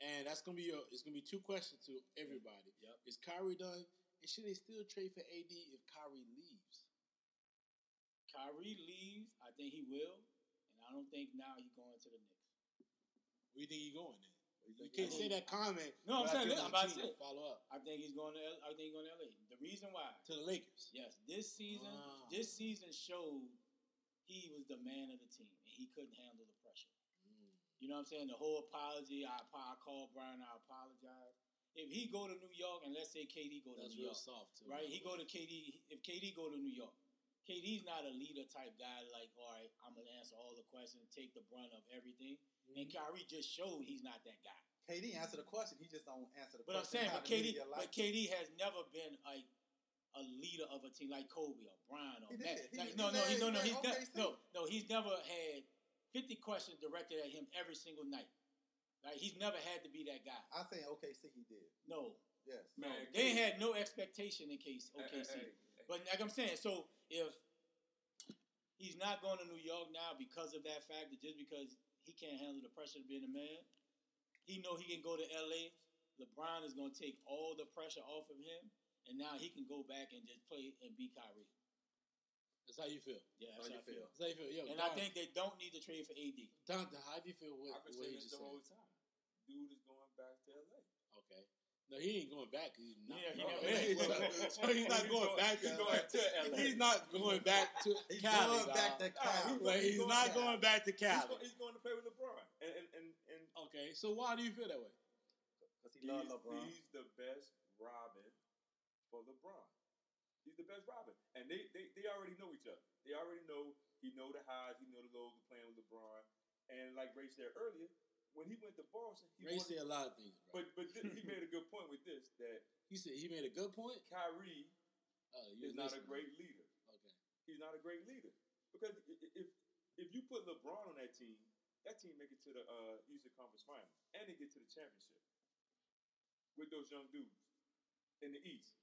and that's gonna be your. It's gonna be two questions to everybody. Yep. Is Kyrie done? And should they still trade for AD if Kyrie leaves? Kyrie leaves, I think he will, and I don't think now he's going to the Knicks. Where do you think he's going then? You think can't say that comment. No, I'm saying giving this, a I'm about to say. follow up I think he's going to. L- I think he's going to LA. The reason why, to the Lakers. yes, this season, Ah. this season showed he was the man of the team, and he couldn't handle the pressure. Mm. You know what I'm saying? The whole apology. I, I called Brian. I apologize. If he go to New York, and let's say KD go to That's New real York, soft too. right? He go to KD. If KD go to New York, KD's not a leader type guy. Like, all right, I'm gonna answer all the questions, take the brunt of everything. And Mhm. Kyrie just showed he's not that guy. KD answered the question. He just don't answer the question. But I'm saying, but KD, but like it. KD has never been like a leader of a team like Kobe or Brian or He did. Matt. He Like, no, no, he, no, no, he's led never, no, no, he's never had 50 questions directed at him every single night. Like he's never had to be that guy. I think OKC he did. No, Yes. no, Man, they had no expectation in case Hey, OKC. hey, hey, hey. But like I'm saying, so if he's not going to New York now because of that fact, just because he can't handle the pressure of being a man, he know he can go to LA. LeBron is going to take all the pressure off of him, and now he can go back and just play and be Kyrie. That's how you feel. Yeah, How that's you how I feel. That's how you feel. Yo, And I think they don't need to trade for AD. Dante, how do you feel with I've been what saying this just the said? whole time. Dude is going back to LA. Okay. No, he ain't going back he's not. Yeah, he from never- LA. so, so he's not going back. He's to going to LA. He's not going back to <laughs> He's Cali. going back to Cali. Nah, Like, he's going not going back to He's, Cali. go- he's going to play with LeBron. And, and, and, and Okay, so why do you feel that way? Because he loves LeBron. he's the best Robin for LeBron. He's the best Robin. And they, they, they already know each other. They already know he know the highs, he know the lows of playing with LeBron. And like Ray said earlier, when he went to Boston, he Ray wanted- said a lot of things, bro. but but th- he <laughs> made a good point with this that he said he made a good point. Kyrie Oh, you is not a great leader. Okay. He's not a great leader because i- i- if if you put LeBron on that team, that team make it to the uh, Eastern Conference Finals and they get to the championship with those young dudes in the East.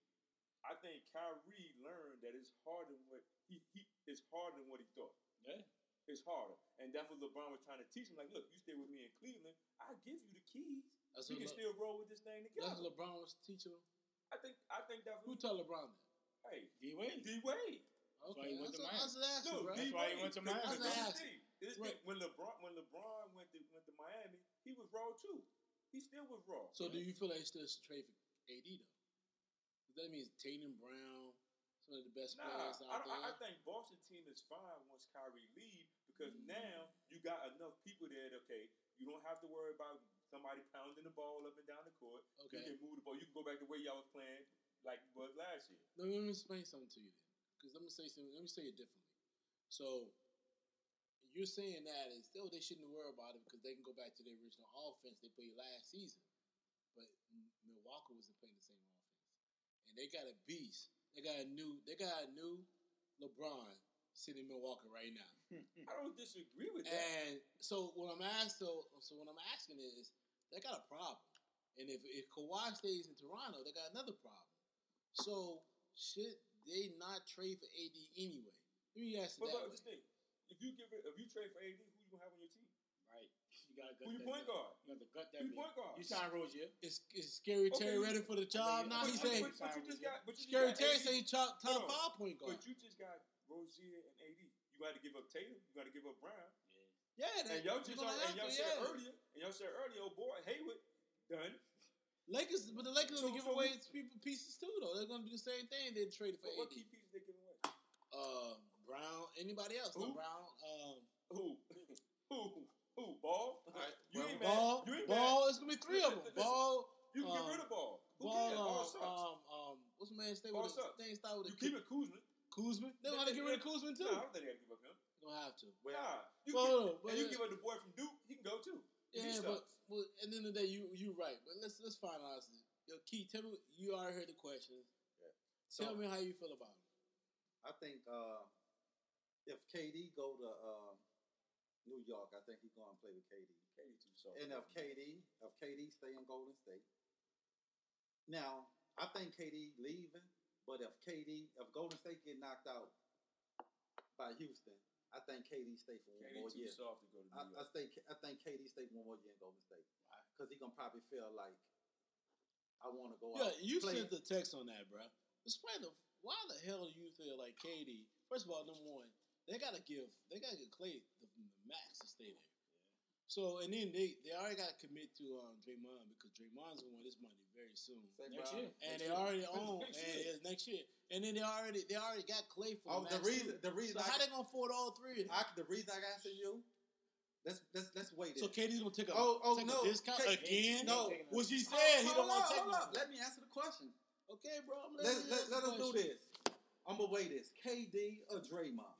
I think Kyrie learned that it's harder than what he, he it's harder than what he thought. Yeah. It's harder, and that's what LeBron was trying to teach him. Like, look, you stay with me in Cleveland, I'll give you the keys. That's You can Le- still roll with this thing that's together. what LeBron was teaching him. I think I think that's Who what. told LeBron that? Hey, D Wade. D Wade. why Okay, he went to that's, Miami. that's what I asked you, No, bro. That's why he went to Miami. That's what I This is asked the you. thing. This Right. thing. When LeBron when LeBron went to went to Miami, he was raw too. He still was raw. So do you feel like he still should trade for AD though? 'Cause That means Tatum Brown, some of the best Nah, players out don't- I, I think Boston team is fine once Kyrie leave because Mm. now you got enough people there. That, okay, you don't have to worry about somebody pounding the ball up and down the court. Okay. You can move the ball. You can go back to where y'all was playing like you was last year. Let me, explain something to you then. Because let me say something. Let me say it differently. So you're saying that is still they shouldn't worry about it because they can go back to their original offense they played last season. But Milwaukee wasn't playing the same offense, and they got a beast. They got a new. They got a new LeBron sitting in Milwaukee right now. <laughs> I don't disagree with that. And so what I'm asking, so, so what I'm asking is, they got a problem. And if if Kawhi stays in Toronto, they got another problem. So should they not trade for AD anyway? Let me ask you But that. look, way. this thing, if you give it, if you trade for AD, who you gonna have on your team? Right. You gotta gut Who your point guard? You got to gut that Who your point guard? You sign Rozier. Is, is Scary Okay, Terry you- ready for the job now? He's He but- but, but you just got. But you just Scary got Terry AD. said he top, top Hold five point guard. But you just got Rozier and AD. You got to give up Tatum. You got to give up Brown. Yeah, And y'all just gonna and y'all said yeah. earlier, and y'all said earlier, oh boy, Hayward done. Lakers, but the Lakers So- will give so away who- people pieces too, though. They're gonna do the same thing. They traded for what key pieces they giving away? Uh, Brown, anybody else? No Brown. Um, Who? Who? Who? Ball? right, You ain't Ball. mad. You ain't Ball. mad. It's gonna be three of them. Listen, Ball. You can um, get rid of Ball. Who Ball. cares? Ball sucks. Um, um, um, what's the man? Stay Ball with the sucks. thing. Start with you a keep it Kuzma. Kuzma. They're gonna get rid of Kuzma too. Nah, I don't think they gotta give up him. They gonna have to. Nah, you Well, give, but and you yeah. give up the boy from Duke, he can go too. Yeah, but, but at the end of the day, you you right. But let's let's finalize this. Yo, Key, tell me you already heard the questions. So Tell me how you feel about it. I think uh, if KD go to uh, New York, I think he's going to play with KD. KD too soft. And if KD, if KD stay in Golden State, now I think KD leaving, but if KD, if Golden State get knocked out by Houston, I think KD stay for one KD more too year. soft to go to New I, I York. stay. I think KD stay one more year in Golden State because he gonna probably feel like I want to go Yeah, out. you play. sent the text on that, bro. Explain the why the hell do you feel like KD? First of all, number one, they gotta give they gotta give Klay the, the max to stay there. So and then they they already gotta commit to um, Draymond because Draymond's gonna want his money very soon. Say, Next bro, year. And Next they year. already <laughs> own Next and year. next year. And then they already they already got Klay for Oh, the, the reason, too. the reason, So I, how they gonna afford all three? I, the reason I answer you, let's let's let's wait. So it. KD's gonna take a, Oh, oh, take no. a discount K- again? no. Which he Hold- said he don't want up, to take hold no up. Let me answer the question. Okay, bro. I'm Let, letting you let, answer let the us do this. I'm gonna weigh this. KD or Draymond?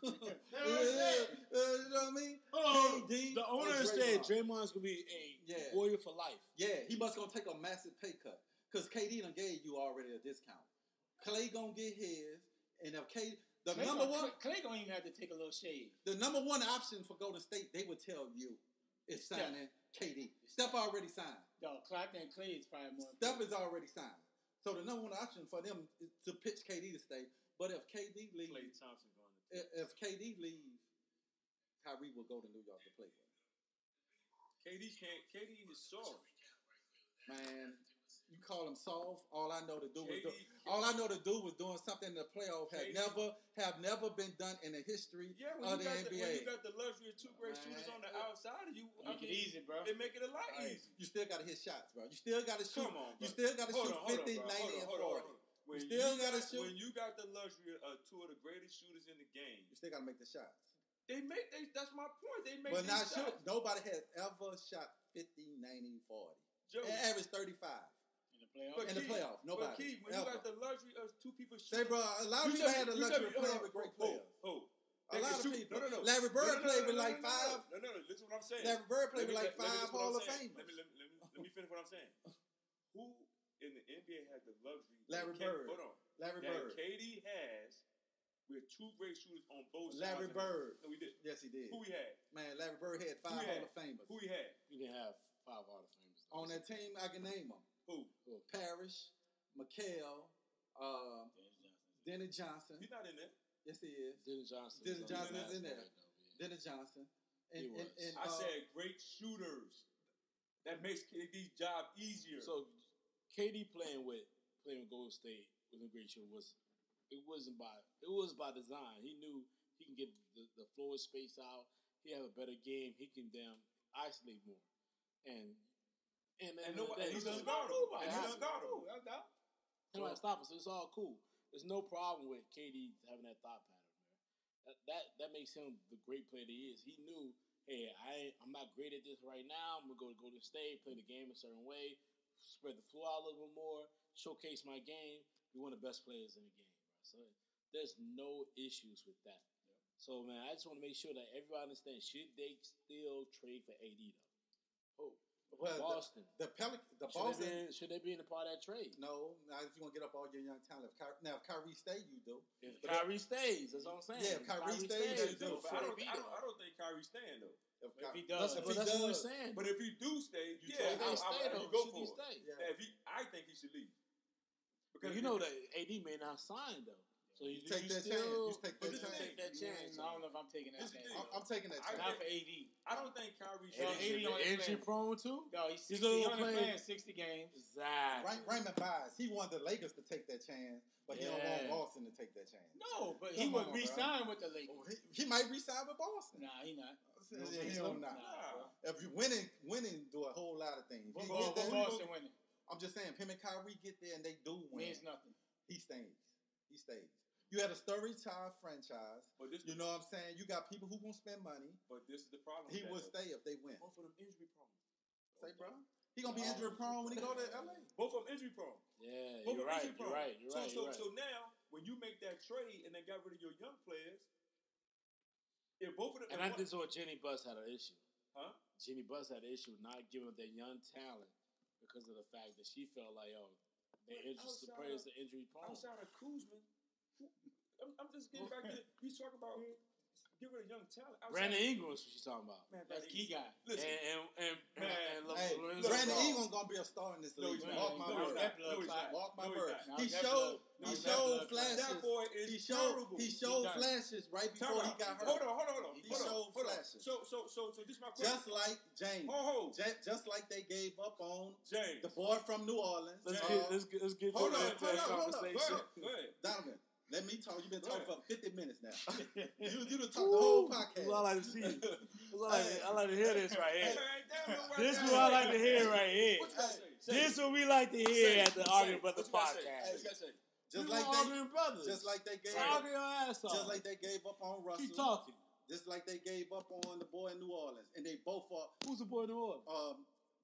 What I'm saying. you know what I mean? Oh, KD the owner said Draymond's gonna be a Yeah. warrior for life. Yeah, he must gonna take a massive pay cut because KD done gave you already a discount. Klay gonna get his, and if K the Klay number one Klay gonna even have to take a little shade. the number one option for Golden State, they would tell you is Steph. signing KD. Steph already signed. Dog, Clark and Klay is probably more. Steph is already signed. So the number one option for them is to pitch KD to stay. But if KD Klay Thompson if, if KD leaves, Kyrie will go to New York to play with. KD can't. KD is soft. Man, you call him soft. All I know to do was do, all I know to do was doing something in the playoff have KD never have never been done in the history Yeah, of you, the got the, when you got the luxury of two great Man. shooters on the outside of you, I Make it easy, bro. They make it a lot Right. easier. You still got to hit shots, bro. You still got to shoot. Come on, bro. you still got to shoot on, hold on, 50, bro. 90, Hold on, and hold on, 40. Hold on. When You still got, gotta shoot. When you got the luxury of uh, two of the greatest shooters in the game, You still got to make the shots. they make they. That's my point. They make But these not shots. shoot. Nobody has ever shot 50, 90, 40. Joe, They average 35 In the playoffs. but in the Keith, playoff. But Keith, when ever. you got the luxury of two people Say, shooting, bro, a lot of people tell had the me- you tell luxury of playing with great players. hold on. A lot of shoot- people. No, no, no. Larry Bird no, no, played no, with no, like no, no, five. No, no, no. Listen to what I'm saying. Larry Bird played Let me- with like let five listen Hall of. Famers. Let me, let, me, let, me, let me finish what I'm saying. <laughs> Who in the NBA has the luxury? that Larry Bird. Hold on. Larry that Bird. KD has with two great shooters on both Larry sides. Larry. Bird. No, we did. Yes, he did. Who he had? Man, Larry Bird had five he Hall of Famers. Who he had? You didn't have five Hall of Famers. On that team, I can name them. Who? Parrish, McHale, uh, Denny Johnson. He's not in there. Yes, he is. Dennis Johnson. Dennis Johnson is in there. night, though, yeah. Dennis Johnson. And, He was. and, I uh, said great shooters. That makes KD's job easier. So KD playing with playing with Golden State with a great show was it wasn't by it was by design. He knew he can get the, the floor space out. He have a better game. He can damn isolate more. And and and and, nobody, and he's it's just- unguardable. And he's has to. unguardable. Nobody stop us. It's all cool. There's no problem with KD having that thought pattern, man. That that, that makes him the great player that he is. He knew, hey, I I'm not great at this right now. I'm gonna go to Golden State, play the game a certain way, spread the floor out a little bit more, showcase my game. Be one of the best players in the game, bro. So there's no issues with that. So man, I just want to make sure that everybody understands. Should they still trade for AD though? Oh, well, Boston. the, the Pelic, the should, Boston. they be, should they be in a part of that trade? No, now if you want to get up all your young talent, if Ky- now if Kyrie stays, you do. If But Kyrie stays, that's what I'm saying. Yeah, if Kyrie stays, They they do, do. but I don't, I don't, I don't think Kyrie's staying though. If, If he does, if but he that's what we're does, saying. But if he do stay, You yeah, If I, they I, I, though, you go should for he it. stay? Yeah. Yeah, if he, I think he should leave. Because you know that AD may not sign though. So you, You take you that still, chance. You take But that this chance. take that chance. I don't know if I'm taking that chance. I'm, I'm taking that chance. Not for AD. I don't think Kyrie Yeah, should. And AD injury prone too. No, he's, He's 60, he gonna only playing 60 games. Exactly. Ray- Raymond Bias, he wanted the Lakers to take that chance, but he don't want Boston to take that chance. No, but he Come would on, bro. resign with the Lakers. Oh, he, he might resign with Boston. Nah, he not. Yeah, think he don't not. Nah. If you winning, winning do a whole lot of things. If What he Bo- get what there- Boston winning? I'm just saying, if him and Kyrie get there and they do win, Means nothing. he stays. He stays. You had a story child franchise. But this, You know what I'm saying? You got people who gonna spend money. but this is the problem. He will stay if they win. Both of them injury prone. Say, bro. He gonna be injury prone when he go to LA. Both of them injury prone. Yeah, Both you're right. injury You're right. You're so, right. so, You're right. so now, when you make that trade and they got rid of your young players, if both of them, And if I one- think so. Jeanie Buss had an issue. Huh? Jeanie Buss had an issue with not giving up their young talent because of the fact that she felt like, oh, yo, their But injury outside players of- are injury prone. outside of Kuzma, who- I'm, I'm just getting back to <laughs> he's talking about get rid of young talent. Outside Brandon of, Ingram was what she's talking about. man, That's key guy. Listen, and and, Man, and, Le- Hey, Lorenzo Brandon Ball. Ingram gonna be a star in this league. he's Walk my No, word. he's That No, he's clot. not. Walk my No, word. not. He showed. blood- He showed flashes. that boy is He showed. terrible. He showed done. flashes right Time before he got hurt. Hold on, hold on, hold on. He hold showed on. flashes. So, so, so, so this is my question. Just like James. Ho, ho, Ju- Just like they gave up on James. the boy from New Orleans. Let's uh, get let's get let's get hold to on, that hold on, hold on. conversation. Go ahead, go ahead. Donovan, let me talk. You've been talking for 50 minutes now. <laughs> you you done talked the whole podcast. what I like to see. <laughs> That's I, like, I like to hear this right here. man, damn, no, This is what I like to hear right here. What you say? Say This is what we like to hear at the Arguing. Brothers podcast. What you gotta say? Just like they, brothers. just like they gave, argue your ass off. just like they gave up on Russell. Keep talking. Just like they gave up on the boy in New Orleans, and they both are. Who's the boy in New Orleans? um,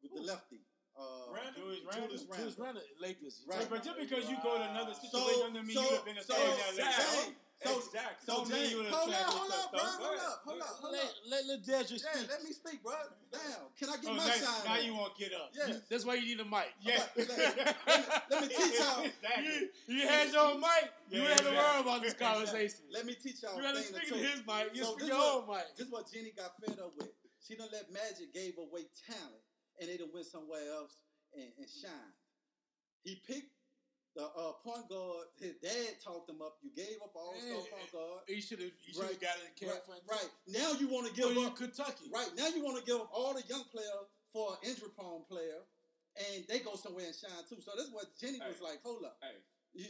with the lefty. Uh, Randall? Julius Randle. Julius Randle. Julius Randle, Lakers. Right. But just because you go to another So- situation doesn't mean so- you have been a so- that Exactly. So, exactly. so you would've hold up, traded hold up, bro, hold up, hold up, hold Let, up. let, let Dedrick Yeah, let me speak, bro. Damn, can I get Oh, my shine? now on? you won't get up. Yes. That's why you need a mic. Yeah. Let, let me, let me teach y'all. <laughs> Exactly. You, you had your own mic. You Yeah, had to exactly. worry about this conversation. Let me teach y'all You a got to thing speak to his mic. You So speak your own mic. This is what Jeanie got fed up with. She done let Magic gave away talent, and they done went somewhere else and, and shine. He picked the uh, point guard. His dad talked him up. You gave up all star Yeah. point guard. He should have. You should have Right. got it in Right, right now, you want to give Give up. Kentucky. Right now, you want to give up all the young player for an injury prone player, and they go somewhere and shine too. So that's what Jeanie was Hey. like. Hold up, Hey, you,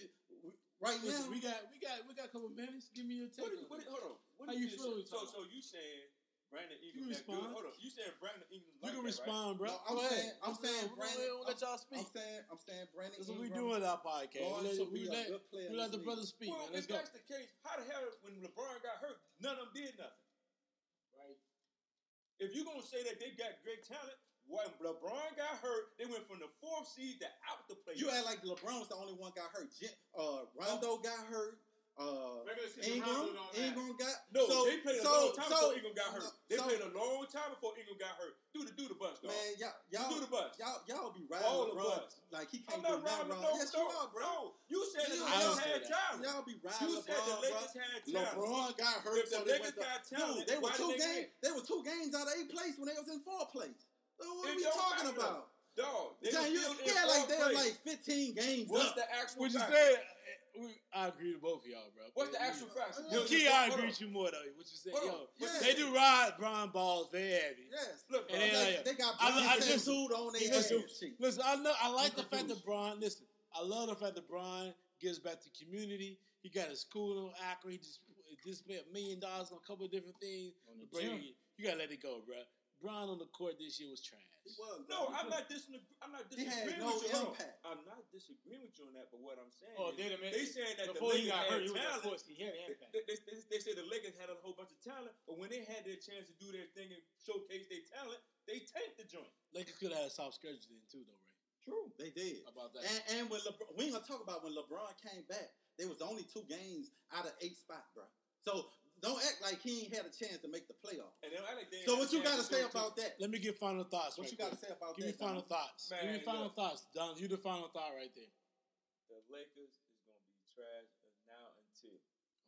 right Listen, now. we got we got we got a couple minutes. Give me your take. what, on what, hold on. What How you just feel So, so you saying Brandon You Ingram? that respond. Good? Hold on. You said Brandon Ingram? You like can that, respond, bro. No, I'm Go saying- ahead. I'm saying we Brandon- don't let y'all speak. I'm saying, I'm saying, Brandon. That's what we Ingram doing at our podcast. going We let, be we a let, we let the league. brothers speak. Well, man. Let's if go. that's the case, how the hell when LeBron got hurt, none of them did nothing? Right. If you're gonna say that they got great talent, when LeBron got hurt, they went from the fourth seed to out the playoffs. You act like LeBron was the only one got hurt. Jen- Uh, Rondo got hurt. Uh, Regular season Ingram, Rondo. Ingram got no, So, they played a so, long time so, before Ingram got hurt. They so- played a long time before Ingram got hurt. Do the do the bus, dog. Man, y'all, y'all, do the bus. y'all, y'all be All riding the LeBron bus. like he I'm can't do nothing riding wrong. no, yes, you are, bro. no. You said You the are. Lakers I had don't talent. Y'all be riding You LeBron, said the bro. Lakers had talent. LeBron got hurt, If the so they Lakers got talent, Dude, they were two games. They were two games out of eight place when they was in fourth place. So what are we talking about? Dog, they Damn, were you, still in yeah, like they were like 15 games What's the actual What you fact? said? We- I agree to both of y'all, bro. What's the actual fact? Yo, Yo, Key, I agree with you more though. What you said, Hold on. yo, Yes. they do ride Bron balls very heavy. Yes. Look, bro. And then, They, uh, they got I- Bron I just- tattooed on their Listen, ass. Listen, I know I like the fact <laughs> that Bron. Listen, I love the fact that Bron gives back to the community. He got a school in Akron. He just just spent a million dollars on a couple of different things. On the to bring You gotta let it go, bro. Bron on the court this year was trash. He was, No. I'm not disagreeing. I'm not had disagreeing no with you. Impact. I'm not disagreeing with you on that, but what I'm saying Oh, is, did they saying that Before the he Lakers got had hurt, he was talent. He had impact. They, they, they, they say the Lakers had a whole bunch of talent, but when they had their chance to do their thing and showcase their talent, they tanked the joint. Lakers could have had a soft schedule then too, though, Ray. True. They did. About that? And, and when LeBron, we ain't gonna talk about when LeBron came back. There was only two games out of eight spot, bro. So don't act like he ain't had a chance to make the playoff. And then I like they So what you gotta say go to- about that? Let me get final thoughts. What right you gotta say about Give that? Give me final Don? thoughts. Man, Give me final look. thoughts, Don. You the final thought right there. The Lakers is gonna be trash now until.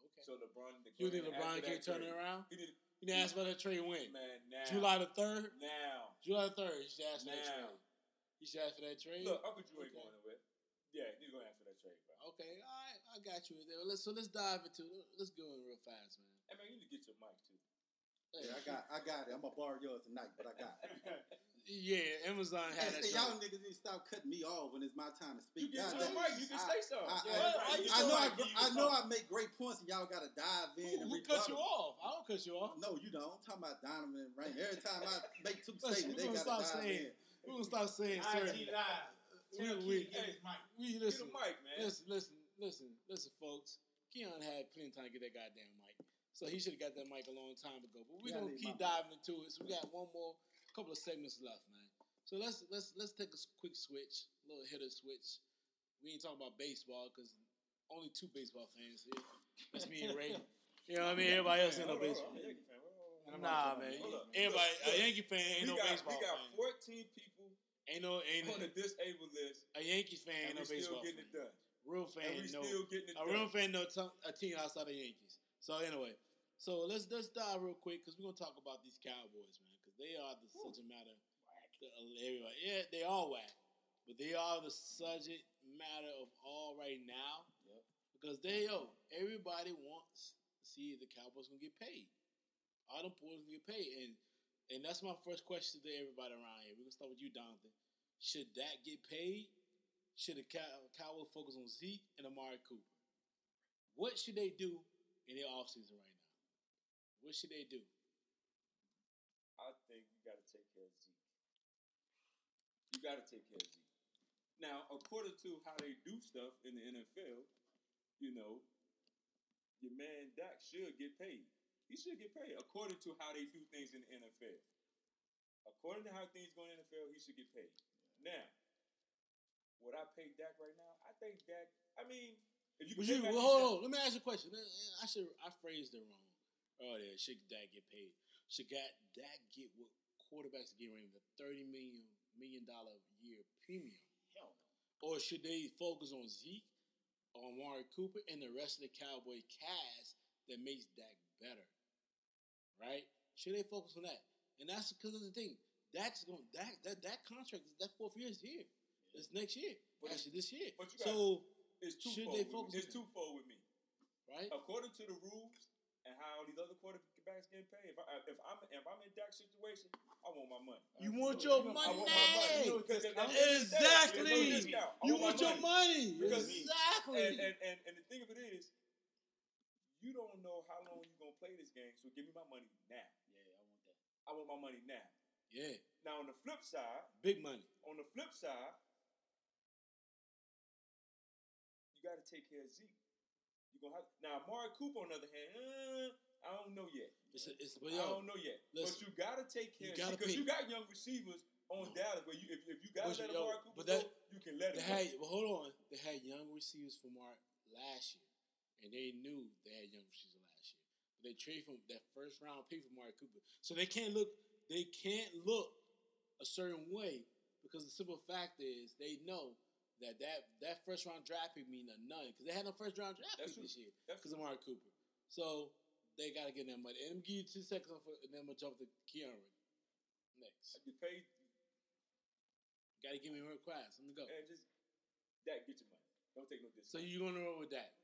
Okay. So LeBron, the You think LeBron can't turn it around? He need, You didn't ask about that trade when? man, now. July the third. Now. July the third. You should ask for that Now. trade. You should ask for that trade. Look, Uncle Drew ain't Okay. going nowhere. Yeah, he's gonna ask for that trade, bro. Okay, all right, I got you there. Let's so let's dive into let's go in real fast, man. Hey man, you need to get your mic too. Yeah, I got, I got it. I'm gonna borrow yours tonight, but I got it. <laughs> Yeah, Amazon had that. Hey, y'all niggas need to stop cutting me off when it's my time to speak. You speak. get God your mic, you can I- say something. I, Yeah, I- right, I you know, your I, I know. I make great points, and y'all gotta dive in Who, and who cut you off? I don't cut you off. No, you don't. I'm talking about Donovan and Rain. Every time I make two statements, they gonna gotta stop dive saying. in. We're gonna stop saying certain. IG Live. We, Tell we, Keith to get his mic. we Get listen, a mic, man. listen, listen, listen, listen, folks. Keon had plenty of time to get that goddamn mic, so he should have got that mic a long time ago. But we're Yeah, gonna keep mic. diving into it. So we got one more, couple of segments left, man. So let's let's let's take a quick switch, a little hitter switch. We ain't talking about baseball because only two baseball fans here. That's me and Ray. <laughs> You know what I mean? Everybody else ain't no baseball. hold on, Yankee fan, hold on, hold on. Nah, man. Everybody, a Yankee fan ain't no baseball We got fan. 14 people Ain't no ain't on the <laughs> disabled list, a Yankees fan ain't no we still baseball getting it done. Real fan no. still getting it A real fan no t- a team outside of Yankees. So anyway, so let's let's dive real quick because we're gonna talk about these Cowboys, man, because they are the subject matter. The, yeah, they are whack, but they are the subject matter of all right now. Yep. Because they yo, everybody wants to see if the Cowboys gonna get paid. All them boys gonna get paid, and and that's my first question to everybody around here. We're gonna start with you, Donovan. Should that get paid? Should the Cow- Cowboys focus on Zeke and Amari Cooper? What should they do in their offseason right now? What should they do? I think you got to take care of Zeke. You got to take care of Zeke. Now, according to how they do stuff in the NFL, you know, your man Dak should get paid. He should get paid according to how they do things in the NFL. According to how things go in the NFL, he should get paid. Now, would I pay Dak right now? I think Dak. I mean, if you you, well, hold on. Let me ask you a question. I should I phrased it wrong Oh, earlier. Should Dak get paid? Should Dak Dak get what quarterbacks get right the thirty million million dollar a year premium? Hell no. Or should they focus on Zeke, on Warren Cooper, and the rest of the Cowboy cast that makes Dak better? Right? Should they focus on that? And that's because of the thing. Dak's going Dak that that contract that fourth year is here. It's next year. But- Actually, this year. but you got- so It's Should twofold. they focus. It's twofold with me. right? according to the rules and how all these other quarterbacks getting paid, if, I, if I'm if I'm in Dak's situation, I want my money. You want your I want money. my money. You know, 'cause there's no discount. Exactly. There's no discount. I You want your money. Exactly. And, and, and, and the thing of it is, you don't know how long you're gonna play this game, so give me my money now. Yeah, I want that. I want my money now. yeah, Now on the flip side, big money. on the flip side, you got to take care of Zeke. You gonna have now Amari Cooper on the other hand. Uh, I don't know yet. It's a, it's but I don't know yet. listen, but you gotta take care you because you got young receivers on No. Dallas where you if, if you gotta But let yo, Amari Cooper but that- go, you can let him. had. go. Well, hold on. They had young receivers for Mark last year, and they knew they had young receivers last year. But they traded from that first round pick for Mark Cooper, so they can't look. They can't look a certain way because the simple fact is they know that that, that first round draft pick mean a none because they had no first round draft That's pick true. this year That's because of Mark Cooper. So they got to get that money. And I'm give you two seconds, for, and then I'm gonna jump to Keanu next. You pay Got to give me real fast. Let me go. and just that get your money. Don't take no discount. So you gonna roll with that?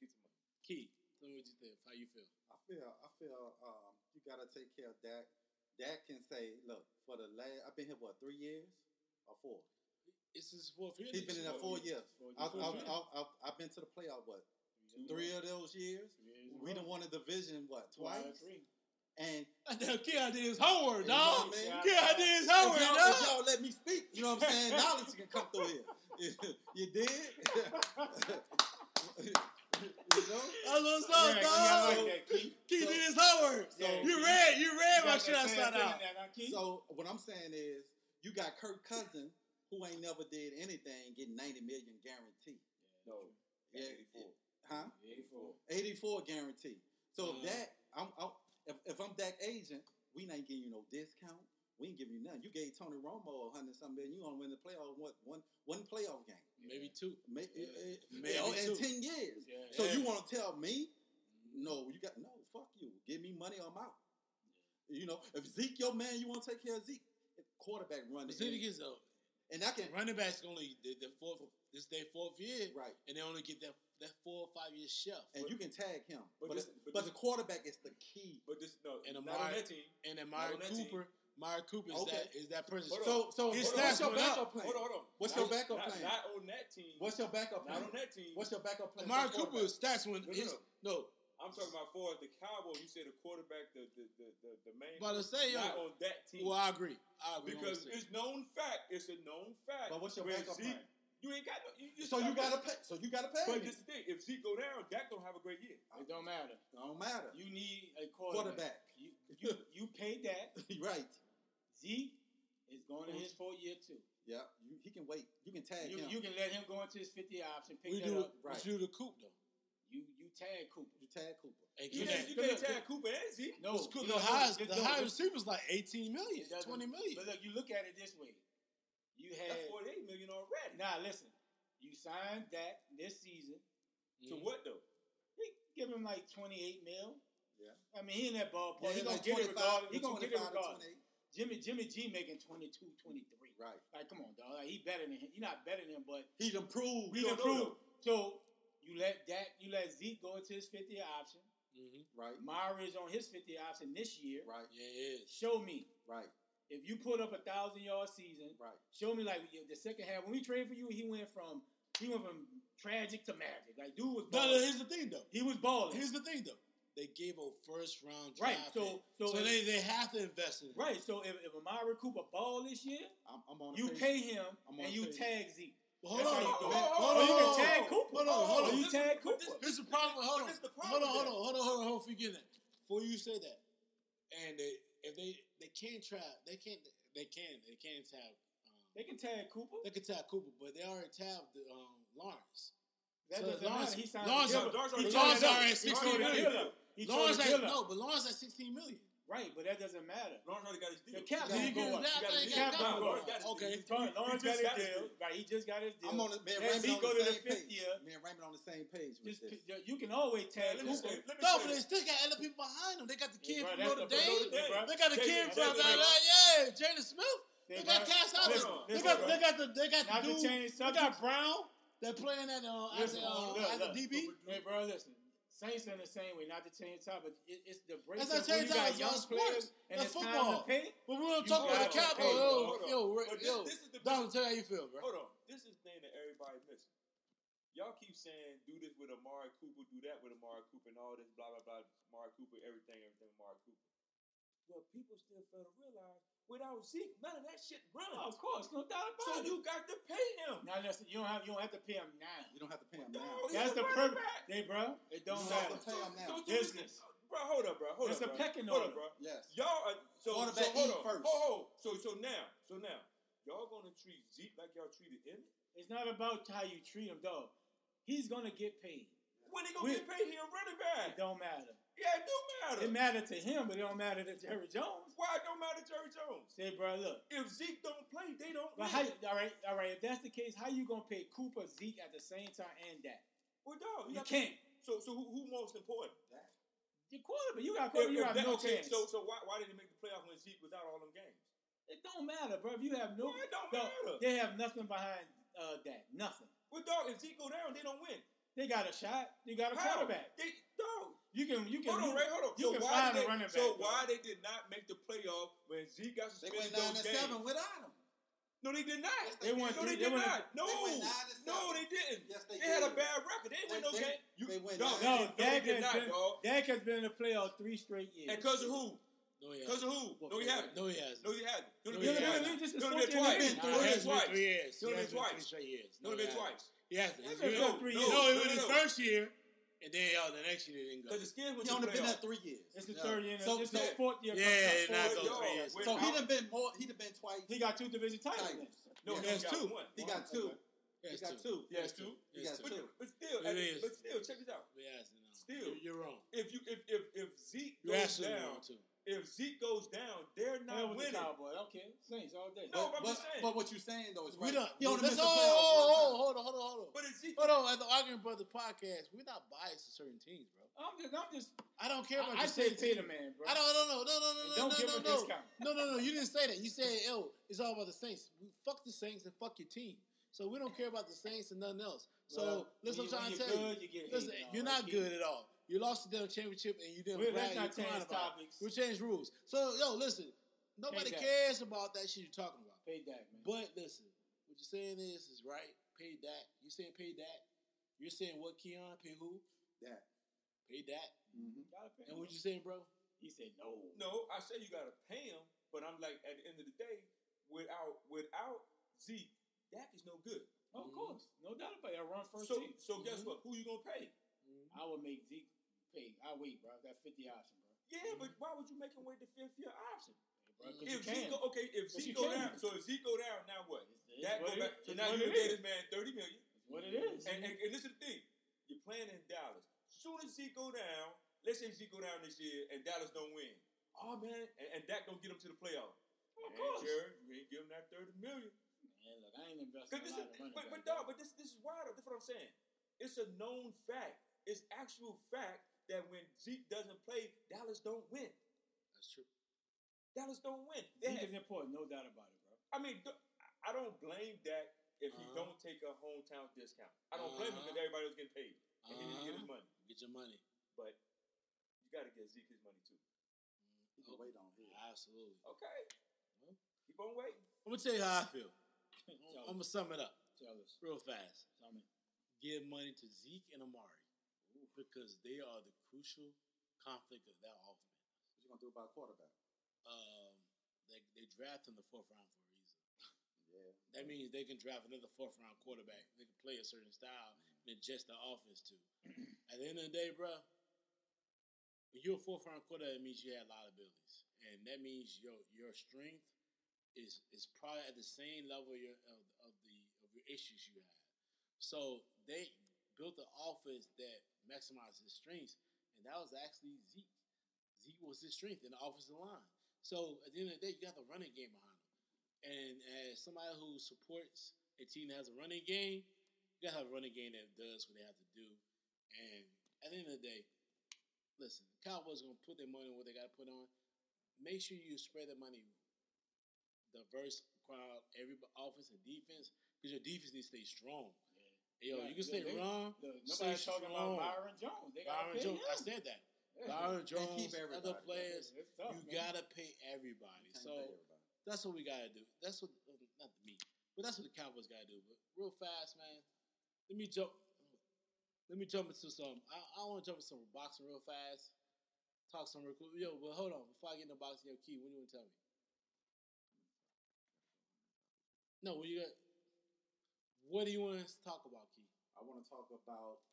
get your money. Key, tell me what you think. How you feel? I feel, I feel, um, you gotta take care of Dak. Dak can say, look, for the last, I've been here what three years or four. It's his fourth year. He's been in there four four years. years. Four I've, years. I've, I've, I've, I've been to the playoff what three of those years. We done won a division what twice, Three. and <laughs> Now, Keon did his homework, You know dog. what I mean? Keon did his if homework, y'all, if y'all let me speak, you know what I'm saying? <laughs> Knowledge can come through here. <laughs> you did? you know? That's what's Yeah, up, yeah, I dog. like that, Keith. Key So- did his homework. So- you read, you read You my got shit that outside out. that. So what I'm saying is, you got Kirk Cousin, who ain't never did anything, get 90 million guaranteed. No. Yeah, 84. Huh? 84. 84 guaranteed. So Mm. if that, I'm, I'm if, if I'm that agent, we ain't giving you no discount. We ain't giving you nothing. You gave Tony Romo a hundred something million. You gonna win the playoff one one one playoff game. Maybe two. May, Yeah. eh, eh, Maybe oh, two. in ten years. Yeah. So Yeah. you want to tell me? No, you got no. Fuck you. Give me money. I'm out. You know, if Zeke your man, you want to take care of Zeke. Quarterback run But the then he gets uh, and I can Running backs only the, the fourth. This their fourth year, right, and they only get that that four or five year shelf. and you can tag him, But but this- but but, this- the quarterback is the key. But this no, And not Amari- on that team. and then Not Myron on that team. Cooper, Myron Cooper is Okay. that is that person. So, so His what's stats your went up. backup plan? Hold on, hold on. What's Not- your backup not, plan? Not on that team. What's your backup not plan? on that team. What's your backup plan? Myron for Cooper quarterback? stats when No, no, his no. no. I'm talking about for the Cowboys. You said the quarterback, the the the, the, the main. But to say, not yo, on that team. well, I agree. I agree. because on what you're it's known fact. It's a known fact. But what's your When backup Zeke- plan? You ain't got no. You just So you got gotta pay. So you gotta pay. But him. this the thing. If Zeke go down, Dak don't have a great year. It don't matter. don't matter. You need a quarterback. Quarterback. You you, you pay that. <laughs> right. Zeke is going to his fourth year too. Yeah. You, he can wait. You can tag You, him. you can let him go into his 50 option, pick We that do up. right. what you do the Coop though. You you tag Cooper. You tag Cooper. And You get can't, that. you Look, tag Cooper and Zeke. No, It's cool. you The know, highest, the look, highest look, receiver's like 18 million, 20 million. But look, you look at it this way. You That's had 48 million already. now listen. You signed that this season. To mm-hmm. what though? He give him like 28 mil. Yeah. I mean, he in that ballpark. Yeah, he gonna get it 25 regardless. He gonna get it 25 to regardless. 28. Jimmy Jimmy G making 22, 23. Right. Like, come on, dog. Like, he better than him. You're not better than him, but He's improved. he improved. So you let that you let Zeke go into his 50 year option. Mhm. Right. Myra is on his 50 option this year. Right. Yeah, it is. Show me Right. if you put up a thousand yard season. Right. Show me like the second half when we traded for you, he went from he went from tragic to magic. Like dude was No, no, balling. here's the thing though. he was balling. Here's the thing though. They gave a first round Right, so- so so, if- they, they have to invest in him. right. So if, if Amari Cooper ball this year, I'm, I'm on. you pay him I'm on and you page. tag Zeke. Well, hold on, how you hold do on, it. hold Or on, you can hold on, tag hold Cooper. on, hold on. you tag Cooper. This is the problem. Hold on, This is the hold on, hold on, hold on, hold on, hold on. Forget that. Before you say that, and they, if they they can't trap, they can't, they can, they can't tab. Um, They can tag Cooper. they can tab Cooper, but they already tabbed the, um, Lawrence. That So doesn't Lawrence- matter. He signed Lawrence- the deal. Lawrence He already- tore Lawrence the deal. already He 16 tore the million. deal up. He tore Lawrence the at, deal up. no, but Lawrence at 16 million. Right, but that doesn't matter. Lawrence already got his deal. The cap He didn't got- go up. that got thing his got deal. done. Got his deal. Okay. Lawrence he Lawrence just got his got deal. Right, he just got his deal. I'm on the man. Raymond on the same page. Man, Raymond on the same page with Just, this. you can always tag let me say, let me No, but they still got other people behind them. They got the Yeah, kid bro, from Notre the- from Notre Dame. Dame. They got the kid from Jay- yeah, Jaylon Smith. They got bro, cast out. They got they got the they got the dude. They got. Brown. They're playing at uh, Listen, the, uh, look, at the look. DB. Hey, bro, listen. Saints in the same way, not to change top, but it, it's the break. That's not change got top, young it's players sports. and That's it's time football. to pay. But we're gonna talk about the to cap. pay, Yo, yo, yo, But this- yo. this is the Don, tell me how you feel, bro. Hold on. This is the thing that everybody misses. Y'all keep saying do this with Amari Cooper, do that with Amari Cooper, and all this blah blah blah. Amari Cooper, everything, everything. Amari Cooper. But people still fail to realize without Zeke, none of that shit runs. Oh, of course, no doubt so about it. you got to pay him. Now listen, you don't have you don't have to pay him now. You don't have to pay him No, now. he That's the running purpose. back. Hey, bro, it don't You So- have matter. to pay him now. so- so Business. listen, Bro, hold up, bro. Hold It's up, a pecking order. bro. Yes. Y'all, are, so, Quarterback so hold eat on. first. Oh, oh, so so now, so now, y'all gonna treat Zeke like y'all treated Emmitt? It's not about how you treat him, dog. He's gonna get paid. When he gonna We- get paid? He a running back. It don't matter. Yeah, it do matter. It mattered to him, but it don't matter to Jerry Jones. Why it don't matter, to Jerry Jones? Say, bro, look. If Zeke don't play, they don't But win. how? All right, all right. If that's the case, how you gonna pay Cooper, Zeke at the same time and that? well, dog, You got- can't. So, so who, who most important? You quarterback. You got quarterback. You have that- no okay, chance. So, so why, why did he make the playoff when Zeke was out all them games? it don't matter, bro. If you have no, it don't dog, matter? they have nothing behind uh, that. Nothing. Well, dog, if Zeke go down, they don't win. They got a shot. You got a How? quarterback. They, dog. You can. You can. Hold on, you, Ray, hold on. you so can why find did a they, running So back, why dog. they did not make the playoff when Zeke got They suspended went nine those and games? seven without him. No, they did not. Yes, They won no, three- they they did won- not. No, They went no, they didn't. Yes, they They had a bad record. They didn't They- win no they- game. You, they went dog, nine. No, they, Dak they did has not, been. dog. Dak has been in the playoff three straight years. And because of who? No, he Because hasn't. of who? No, he haven't. No, he hasn't. No, he hasn't. No, No, he he hasn't. hasn't. He just No, is he been fucking twice. in. Nah, No, he he hasn't been been twice. three years. No, He he been hasn't been twice. three straight years. No, he he been hasn't. twice. He hasn't. He's His- been his- for No, three no, years. No, it was no, his no. first year, and then oh, the next year they didn't go. Because the Skins went He to only the been there three years. It's the Yeah. third year. So, this so, his fourth year. Yeah, coming up. not Four those yards. three years. So he how- done been more. He done been twice. He got two division titles. Titles. No, Yeah, he has got two. one. He got two. He He has got two. two. He has two. He He has got two. two. But still, It but still, check this out. He. Still. You're, you're wrong. If you if if if Zeke goes absolutely down, wrong too. If Zeke goes down, they're not not Hell with the winning. Okay, Saints all day. No, But, I'm but, just saying. but what you're saying though is We right. don't. He only let's, missed oh, the playoffs oh, one oh, time. hold on, hold on, hold on. But Ezekiel, Hold on, at the Arguing Brothers podcast, we're not biased to certain teams, bro. I'm just, I'm just. I don't care about I, I the say same pay team. the man, bro. I don't, no, no, no, no, no, And no, don't no, give no, him a no. discount. No, no, no. You didn't say that. You said, "Yo, it's all about the Saints." We fuck the Saints and fuck your team. So we don't care about the Saints and nothing else. So Well, listen, when what I'm you- trying to when tell you're you. good, you get Listen, hated on, you're right, not Keith? good at all. You lost the damn championship and you didn't Wait, brag. let's not change topics. We changed rules. So yo, listen. Nobody Pay that. cares about that shit you're talking about. Pay Dak, man. But listen, what you're saying is is right. Pay that. You saying pay that. You're saying what, Keon? Pay who? That. Pay that. Mm-hmm. Pay And him. what you saying, bro? He said no. no, I say you gotta pay him, but I'm like, at the end of the day, without without Zeke, Dak is no good. Of Mhm. course, no doubt about it. I run first So team. so guess Mhm. what? Who you gonna pay? I would make Zeke pay. I wait, bro. That fifty option, bro. Yeah, but mm-hmm. why would you make him wait the fifth year option? Hey, bro, 'cause you If can. Zeke go, okay, if Zeke go down, so if Zeke go down, now what? It's- it's Dak what go back. is. So now you gave get this man thirty million. It's what it is. And, and, and listen to the thing, you're playing in Dallas. Soon as Zeke go down, let's say Zeke go down this year and Dallas don't win. Oh man, and, and Dak don't get him to the playoff. Of Man, course. Jared, you ain't give him that thirty million. Man, look, I ain't investing a this lot is, of money. but but dog, but this this is wild. That's what I'm saying. It's a known fact. It's actual fact that when Zeke doesn't play, Dallas don't win. That's true. Dallas don't win. They Zeke have- is important, no doubt about it, bro. I mean, I don't blame Dak if he Uh-huh. don't take a hometown discount. I don't blame him Uh-huh. because everybody was getting paid and he didn't get his Uh-huh. money. Get your money. But you got to get Zeke his money too. He can wait on here. Absolutely. Okay, Well. keep on waiting. I'm gonna tell you how I feel. I'm, <laughs> Tell gonna sum it up Tell us. real fast. Tell me. Give money to Zeke and Amari because they are the crucial conflict of that offense. What you gonna do about quarterback? Um, they they draft in the fourth round for a reason. <laughs> Yeah. That means they can draft another fourth round quarterback. They can play a certain style and adjust the offense to. <clears throat> At the end of the day, bro, when you're a fourth round quarterback, it means you have liabilities, and that means your your strength is is probably at the same level of, your, of, of the of your issues you have. So they built an offense that maximizes his strengths, and that was actually Zeke. Zeke was his strength in the offensive line. So at the end of the day, you got the running game behind him. And as somebody who supports a team that has a running game, you gotta have a running game that does what they have to do. And at the end of the day, listen, Cowboys gonna put their money where they gotta put on. Make sure you spread the money diverse crowd, every offense and defense, because your defense needs to stay strong. Yo, Yeah, you can yeah, stay they- wrong. Nobody's talking strong. about Byron Jones. They Byron pay Jones, I said that. <laughs> Yeah. Byron Can't Jones, keep everybody. other players, tough, you man. gotta pay everybody. So pay everybody. that's what we gotta do. That's what uh, not me, but that's what the Cowboys gotta do. But real fast, man. Let me jump. Let me jump into some. I, I want to jump into some boxing real fast. Talk some real quick. Yo, but hold on. Before I get into boxing, yo, Key, what do you want to tell me? No, what you got? What do you want us to talk about, Key? I want to talk about.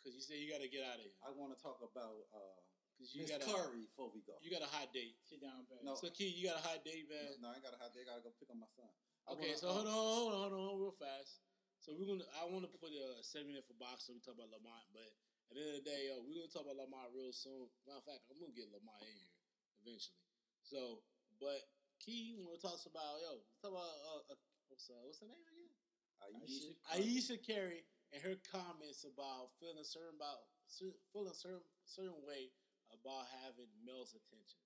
Because you say you got to get out of here. I want to talk about uh, Because you Miss got a Curry before we go. you got a hot date. Sit down, baby. No. So Key, you got a hot date, man. No, I got a hot day. I gotta go pick up my son. I Okay, wanna, so uh, hold on, hold on, hold on, real fast. So we're gonna. I want to put a segment in for boxing. We talk about Lamont, but at the end of the day, yo, we're gonna talk about Lamont real soon. Matter of fact, I'm gonna get Lamont in here eventually. So, but Key, we want to talk about yo. Talk about uh, uh, what's uh, what's her name again? Ayesha. Ayesha Curry and her comments about feeling certain about feeling certain certain way about having male's attention.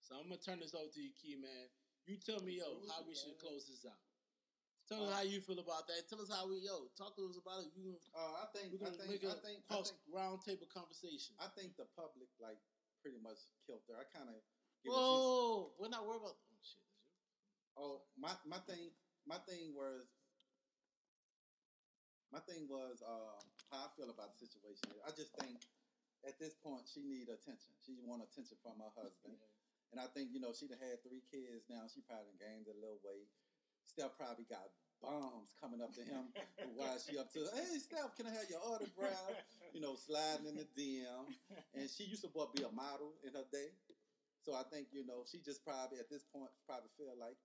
So I'm gonna turn this over to you, Key man. You tell me, yo, how we should close this out. Tell us Uh, how you feel about that. Tell us how we, yo, talk to us about it. You Uh, I think. we're I think. make I a think. I think. round table conversation. I think the public like pretty much killed her. I kind of. Whoa, we're not worried about. Oh shit. Oh, my my thing. My thing was. My thing was uh, how I feel about the situation. I just think at this point she need attention. She want attention from her husband, <laughs> and I think you know she done had three kids now. She probably gained a little weight. Steph probably got bombs coming up to him <laughs> while she up to. Hey, Steph, can I have your autograph? You know, sliding in the DM. And she used to what, be a model in her day. So I think you know she just probably at this point probably feel like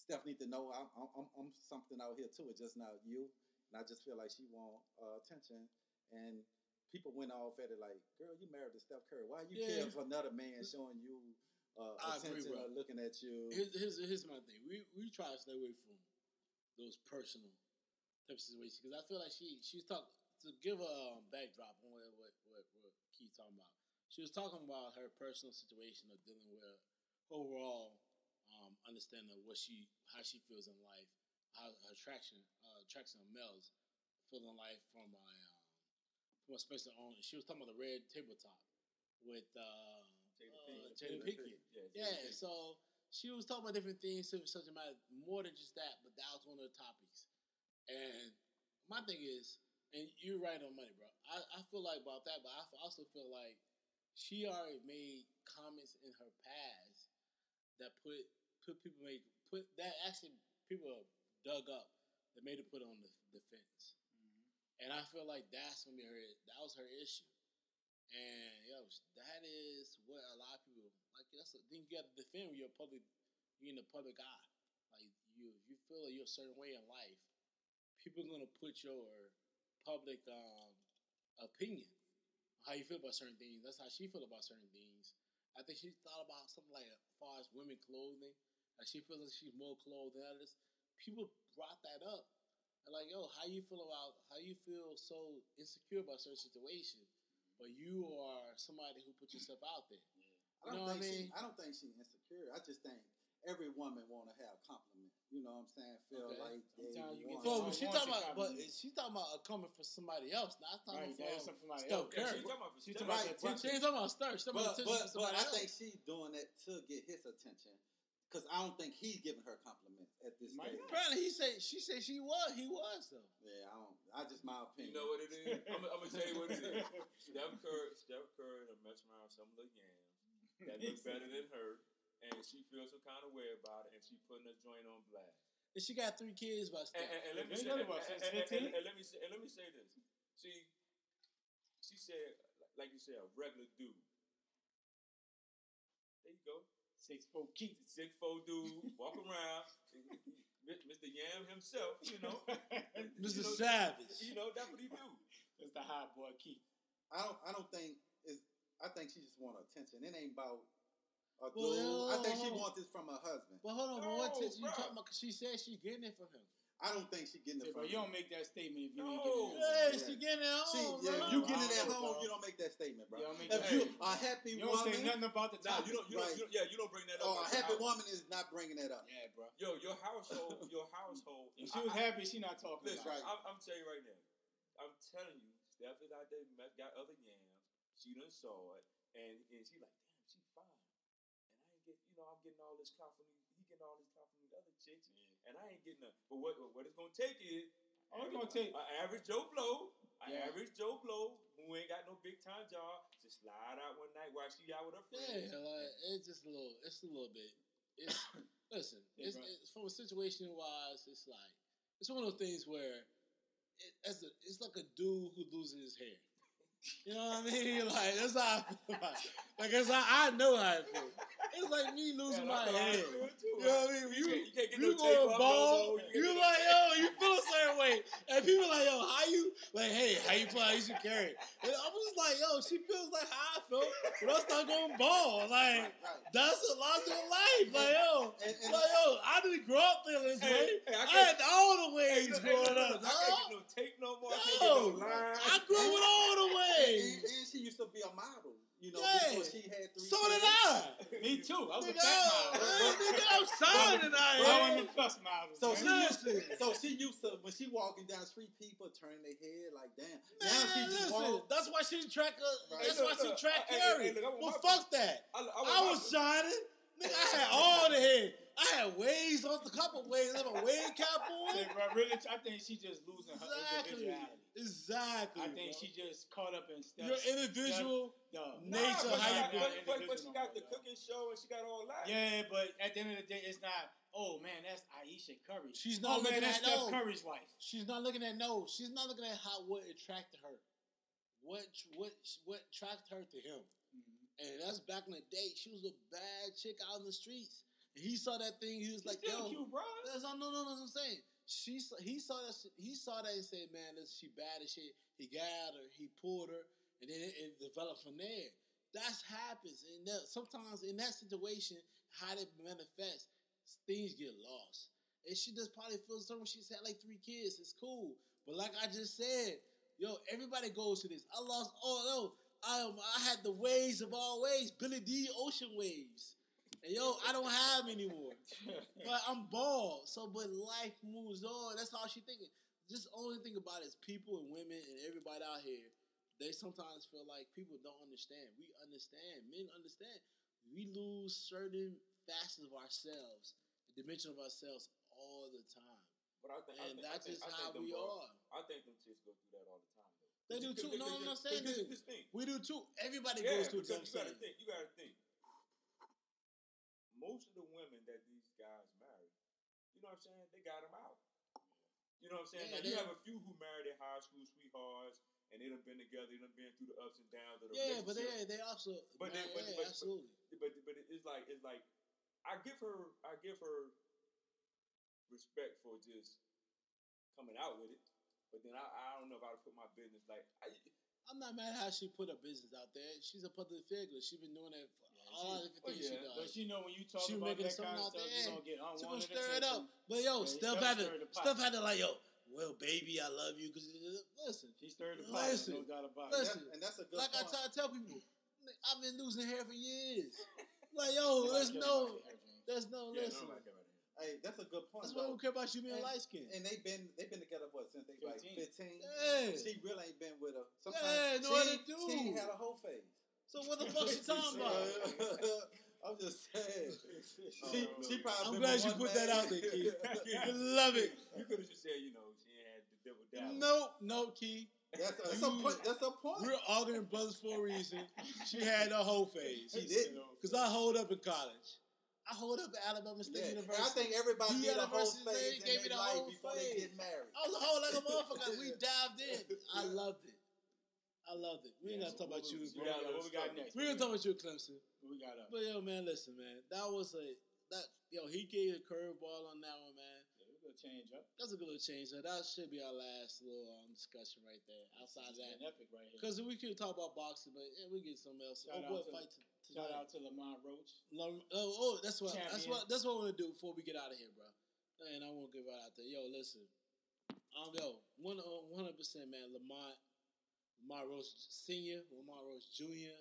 Steph need to know I'm I'm, I'm- I'm something out here too. It's just not you. And I just feel like she want uh, attention. And people went off at it like, girl, you married to Steph Curry. Why you Yeah. care for another man showing you uh, attention or looking at you. Here's, here's, here's my thing. We we try to stay away from those personal type of situations because I feel like she she's talking to give a um, backdrop on what what what, what Keith talking about. She was talking about her personal situation of dealing with overall um, understanding of what she how she feels in life, how her attraction of males feel in life from a um, from a special owner. She was talking about the Red Table Talk with uh, Jada uh, Pinkett. Jada Jada Pinkett. Yeah, Yeah, so she was talking about different things, such such a matter, more than just that, but that was one of the topics. And my thing is, and you're right on money, bro. I, I feel like about that, but I also feel like she already made comments in her past that put put people made put that actually people dug up that made her put on the defense. And I feel like that's gonna be her. That was her issue. And yo, that is what a lot of people like. That's a, then you got to defend when you're public, you're in the public eye. Like you, if you feel like you're a certain way in life, people are gonna put your public um, opinion how you feel about certain things. That's how she feel about certain things. I think she thought about something like as far as women clothing. Like she feels like she's more clothed than others. People brought that up. And like, yo, how you feel about how you feel so insecure about certain situation, but you are somebody who put yourself out there. I don't You know what think I mean? she. I don't think she's insecure. I just think every woman want to have compliment. You know what I'm saying? Feel Okay. like they Sometimes you get want. Well, but she talking about, but compliment. she talking about coming for somebody else, not talking Right, that is for something like Steph else. Yeah, she talking about She Steph talking about Curry. She talking about Sturr. She's talking but about attention but, for somebody but I else. think she's doing it to get his attention because I don't think he's giving her compliments at this Might stage. not. Apparently, he said she said she was. He was though. Yeah, I don't. I just my opinion. You know what it is? I'm, I'm gonna tell you what it is. <laughs> Steph Curry, Steph Curry, done messed around with some little yams that look better than her, and she feels some kind of way about it, and she putting a joint on blast. And she got three kids by And, Steph. and, and let me They say, and, about and- and- and- 15? and let me say, and let me say this. See, she said, like you said, a regular dude. There you go. Six four Keith. Six four dude, walk around, Mr. Yam himself. You know, <laughs> Mr. You know, Savage. You know that's what he do. That's the hot boy Keith. I don't. I don't think is. I think she just want attention. It ain't about a Well, dude. no, I think she hold wants this from her husband. But hold on, but what No, attention you bruh. talking about? 'Cause she said she's getting it for him. I don't think she getting Say, it bro, from you don't make that statement if you ain't No. getting it. Hey, Yeah. she getting it She, home, yeah, bro. you get it I at home, bro. you don't make that statement, bro. You don't make If that you statement. a happy woman. You don't say nothing about the Nah, topic. you don't, you don't, you don't, yeah, you don't bring that up. oh, a happy house. woman is not bringing that up. Yeah, bro. Yo, your household, your household. If she was I- I- happy, she not talking Listen, about it. I'm, I'm telling you right now. I'm telling you, Steph is out there, met, got other yams. She done saw it, and and she like, damn, she fine. And I ain't get, you know, I'm getting all this clout from these, he getting all this clout from these other chicks, and I ain't getting none. But what what it's gonna take is, it's gonna take- an average Joe Blow, an Yeah. average Joe Blow who ain't got no big time job, just slide out one night while she out with her friends. Yeah, like it's just a little. It's a little bit. It's <coughs> listen. Yeah, it's, it's from a situation wise. It's like it's one of those things where it, as a, it's like a dude who loses his hair. You know what I mean? <laughs> Like that's how I feel about it. Like it's how I know how I feel. It's like me losing Yeah, my that's how I hair. feel too. You know what I mean? You You can't- you can't get you no tape go ball. you can't You like yo, you feel a certain way, and people like yo, how you like? Hey, how you feel? How you should carry? it? And I was like, yo, she feels like how I feel, but I'm not going ball. Like Right. that's a logical life. Like yo, And, and, like yo, I didn't grow up feeling this Hey, way. hey, I I, can't- had all the ways hey, growing look, look, up. I can't get no tape no more. I No, get no line. I grew up with all the and, ways. and she used to be a model. You know, Yeah. before she had three So kids. did I. Me too. I was a Nigga, fat I- model. nigga, I'm signing out Bro, I'm here. the plus model. So man. she used to, so she used to when she walking down the street, people turn their head like, damn. Man, now she just listen, walk. that's why she track. Uh, Right. That's Hey, why she track hey, hey, carry. hey, I want well, my- fuck that. I, I, I want was my- shining. Nigga, I had all the head. I had waves on the couple waves. I'm a wave cap on. Really, I think she just losing her Exactly. individuality. Exactly. I think bro. she just caught up in stuff. Your individual. Nature Nah, but, how she you but, but, but she got the cooking show and she got all that. Yeah, but at the end of the day, it's not. Oh man, that's Ayesha Curry. She's Oh not man, looking that's at Steph no. Curry's wife. She's not looking at no. She's not looking at how what attracted her. What what what attracted her to him. Mm-hmm. And that's back in the day. She was a bad chick out in the streets. And he saw that thing. He was like, Still "Yo, cute, bro. That's no, no, no, no. I'm saying she, he saw that. He saw that and said, "Man, this she bad as shit." He got her. He pulled her, and then it, it developed from there. That's happens, and that, sometimes in that situation, how it manifests, things get lost. And she just probably feels something. She's had like three kids. It's cool, but like I just said, yo, everybody goes to this. I lost. Oh no, I I had the waves of all waves, Billy D. Ocean waves. And yo, I don't have anymore. But I'm bald. So, but life moves on. That's all she thinking. Just only thing about it is people and women and everybody out here, they sometimes feel like people don't understand. We understand. Men understand. We lose certain facets of ourselves, the dimension of ourselves all the time. But I think, I think, that's I think, just how we boys- are. I think them chicks go through that all the time. Though. They do too. No, I'm not saying this, this thing. We do too. Everybody Yeah, goes through you gotta think. You gotta think. Most of the women that these guys marry, you know what I'm saying? They got them out. You know what I'm saying? Yeah, now, you have a few who married their high school sweethearts, and they done been together. They done been through the ups and downs of the Yeah, but they they also. But they- man, but- yeah, but- but- absolutely. but but it's like it's like I give her I give her respect for just coming out with it. But then I, I don't know if I would put my business like I, I'm not mad how she put her business out there. She's a public figure. She's been doing that for all she- the different oh, things she yeah, does. But you know when you talk She about that kind of out stuff, there. you're gonna get She gonna unwanted stir it up. But yo, Yeah, Steph Steph had to stirred the pot. Steph had to like yo. Well, baby, I love you. Cause listen, She stirred the pot, Listen, no doubt about listen. it. and that's a good like I try to tell people, I've been losing hair for years. <laughs> Like yo, there's cares no, about your there's no yeah, listen. no, like about it. Hey, that's a good point. That's why we don't care about you being And- light skinned. And they've been they've been together what since they like 15. Yeah. She really ain't been with her. Yeah, Sometimes no other she, dude. she had a whole face. So what the fuck <laughs> she talking about? <laughs> I'm just saying. <laughs> She no, she um, probably. I'm glad you one put that out there, Key. I love it. You could have just said, you know, she had the double down. Nope, no key. That's a, that's a point. That's a point. We're arguing brothers for a reason. She had a whole phase. She did. Cause I hold up in college. I hold up at Alabama State Yeah, and University. I think everybody The need a whole university phase gave in me the life whole before they get married. I was a whole like a motherfucker. We dived in. I loved it. I loved it. We ain't Yeah, gotta talk about you, bro. what we got- what we got next? We gonna talk about you, Clemson. What we got up? But yo, man, listen, man. That was a that yo. He gave a curveball on that one, man. Yeah, we're gonna change up. That's a good little change. So that should be our last little um, discussion right there. Outside It's that, epic right here. because we could talk about boxing, but yeah, we get something else. Shout oh, boy, out to- fight to, Shout out to Lamont Roach. Lam- oh, oh, that's what that's Champion. what that's what I want to do before we get out of here, bro. And I won't give it out there. Yo, listen, um, yo, one hundred percent, man. Lamont, Lamont Roach Senior, Lamont Roach Junior.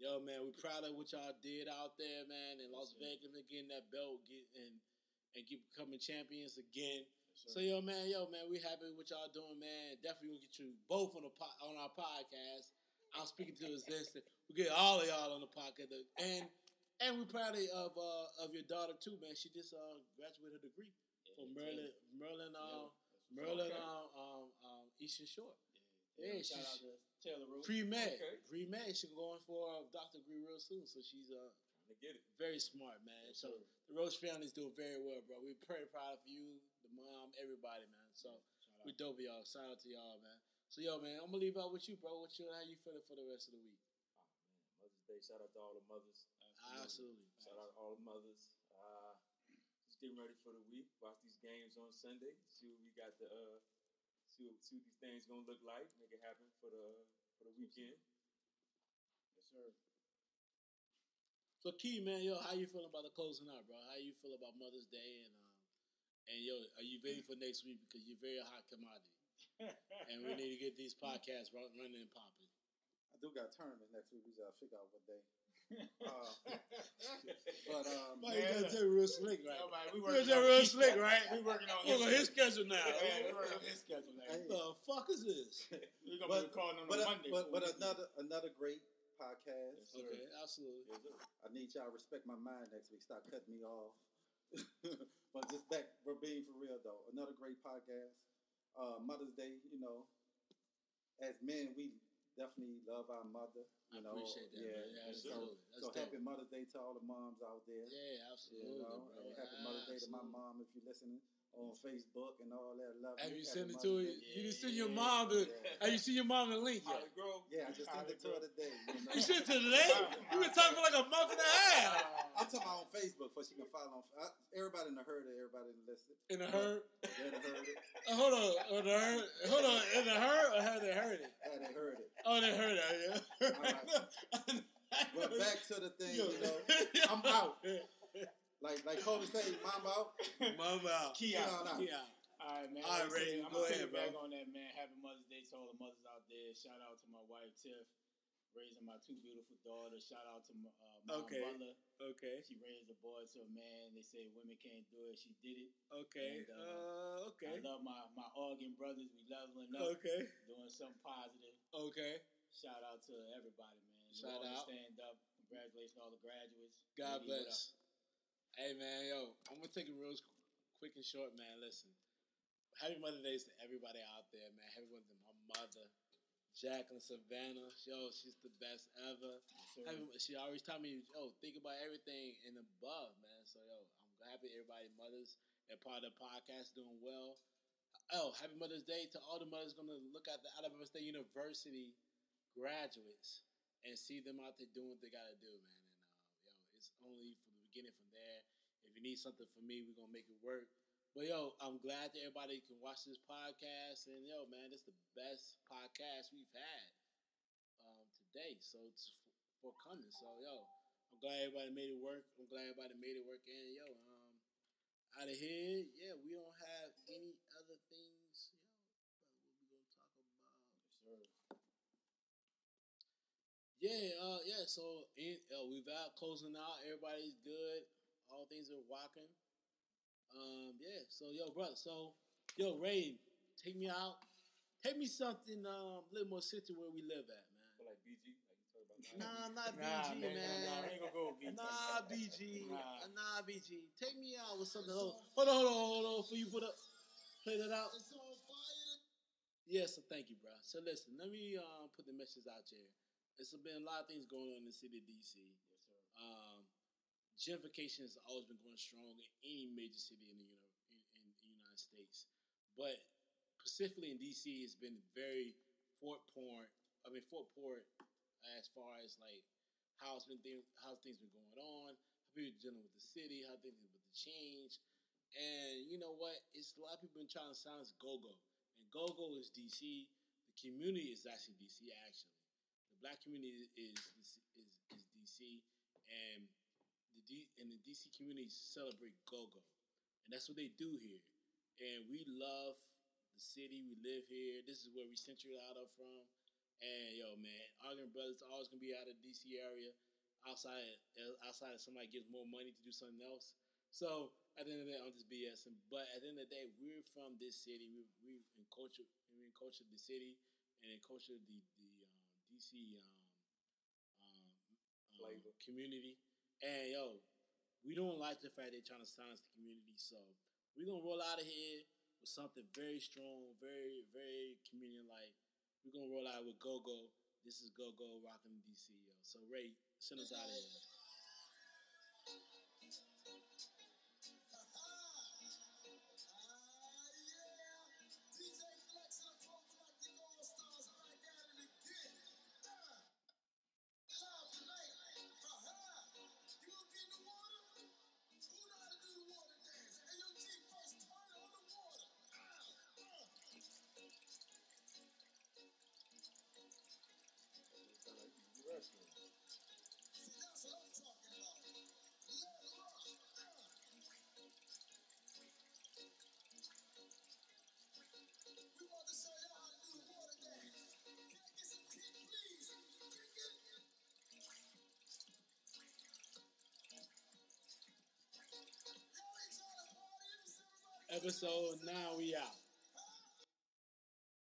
Yo, man, we proud of what y'all did out there, man, in Las Yes. Vegas, and getting that belt, get and and keep becoming champions again. Yes, So yo, man, yo, man, we happy with what y'all doing, man. Definitely gonna get you both on the po- on our podcast. I'm speaking to existence. We get all of y'all on the podcast, and and we proud of uh, of your daughter too, man. She just uh, graduated her degree Yeah, from yeah, Maryland, Maryland, uh, Taylor. Maryland, um, um, um, Eastern Shore. Yeah, Yeah, shout she's- out to Taylor Roach. Pre med, Okay. pre med. She's going for a doctor degree real soon, so she's uh Trying to get it. very smart, man. Yes, So sir. the Roach family's doing very well, bro. We're pretty proud of you, the mom, everybody, man. So. Shout out. We dope y'all. Shout out to y'all, man. So yo, man, I'm gonna leave out with you, bro. What you how you feeling for the rest of the week? Oh man, Mother's Day. Shout out to all the mothers. Absolutely. Shout out to all the mothers. Uh, just getting ready for the week. Watch these games on Sunday. See what we got to uh, see what, see what these things gonna look like. Make it happen for the for the weekend. Yes, sir. So Key, man, yo, how you feeling about the closing out, bro? How you feel about Mother's Day and um and yo, are you ready for next week because you're very hot commodity, and we need to get these <laughs> podcasts running and popping. I do got tournament next week. We gotta figure out what day. Uh, but um, Why you Man, gotta tell me real slick, right? Nobody, we You working gotta tell real Keith's- slick, right? We working on Look his schedule now. Yeah, we working on his schedule. Now. Hey. the fuck is this? <laughs> We're gonna But- be recording on but a uh, Monday. but but we do- another another great podcast. Yes. Okay, absolutely. Yes. I need y'all to respect my mind next week. Stop cutting me off. <laughs> but just back for being for real though. Another great podcast. Uh, Mother's Day, you know, as men we definitely love our mother. I You know, appreciate that, yeah. man. Yeah, and so, absolutely. So happy Mother's Day to all the moms out there. Yeah, absolutely. You know, happy Mother's Day to my mom if you're listening on Facebook and all that. Love Have you. you sent it to Mother's her? Day. You didn't send your mom the. Yeah. Have you seen your mom the link yet? Holly Yeah, I just sent it to her today. You, know? You sent it to her today? You been talking for like a month and a half. I'm talking about on Facebook for she can follow on. I, everybody in the herd it, everybody in the listen. In the herd. They done heard. <laughs> Uh, hold on. In the herd. Hold on. In the herd or have they heard it? Had they heard it. Oh, they heard it. Yeah. All <laughs> But back to the thing, Yo. you know, I'm out. <laughs> Like like Kobe say, Mamba out. Mama out. Key Keon out. out. All right, man. All right, Like I said, Ray, I'm go gonna ahead, piggyback bro. on that, man. Happy Mother's Day to all the mothers out there. Shout out to my wife Tiff, raising my two beautiful daughters. Shout out to my uh, mom Okay. Butler. Okay. She raised a boy to a man. They say women can't do it. She did it. Okay. And, Uh, okay. I love my my Arguing brothers. We leveling up, Okay. doing something positive. Okay. Shout out to everybody, man. The Shout Lord out. Stand up. Congratulations to all the graduates. God Lady, what bless. Hey man, yo, I'm gonna take it real quick and short, man. Listen, happy Mother's Day to everybody out there, man. Happy Mother's Day to my mother, Jacqueline Savannah. Yo, she's the best ever. up? Yes, sir. Happy, she always tell me, yo, think about everything and above, man. So yo, I'm happy everybody mothers and part of the podcast doing well. Oh, happy Mother's Day to all the mothers gonna look at the Alabama State University graduates and see them out there doing what they gotta do, man. And uh, yo, it's only from the beginning. If you need something from me, we're gonna make it work. But yo, I'm glad that everybody can watch this podcast, and yo, man, it's the best podcast we've had um, today. So it's for coming. So yo, I'm glad everybody made it work. I'm glad everybody made it work. And yo, um, out of here, yeah, we don't have any other things. Yo, what we gonna talk about? Yeah, uh, yeah. So in, uh, we've out closing out. Everybody's good. All things are walking. Um, yeah. So yo, brother. So yo, Ray, take me out. Take me something um, a little more city where we live at, man. But like BG, like you talk about. Nah, not Nah, BG, man, man. nah, we ain't gonna go BG. Nah, BG. Nah. Nah, BG. Take me out with something. Hold on, hold on, hold on, hold on. Before you put up, play that out. Yes, so thank you, bro. So listen, let me um, put the message out there. There's been a lot of things going on in the city of DC. Yes, sir. Um, gentrification has always been going strong in any major city in the uni- in, in the United States, but specifically in DC, it's been very Fort Port. I mean Fort Port, as far as like how it's been thi- how things been going on, how people dealing with the city, how things with the change, and you know what? It's a lot of people been trying to silence GoGo, and GoGo is DC. The community is actually DC. Actually, the black community is is is, is DC, and D, and the DC community celebrate GoGo, and that's what they do here. And we love the city. We live here. This is where we centered out of from. And yo, man, Arguing Brothers always gonna be out of DC area. Outside, uh, outside, if somebody gives more money to do something else. So at the end of the day, I'm just BSing. But at the end of the day, we're from this city. We we in culture. We in culture the city, and in culture the the um, DC um, um, um, Flavor. community. And yo, we don't like the fact they're trying to silence the community. So we're gonna roll out of here with something very strong, very very community like. We're gonna roll out with Go Go. This is Go Go rocking DC. Yo. So Ray, send us out of here. Episode nine, we out.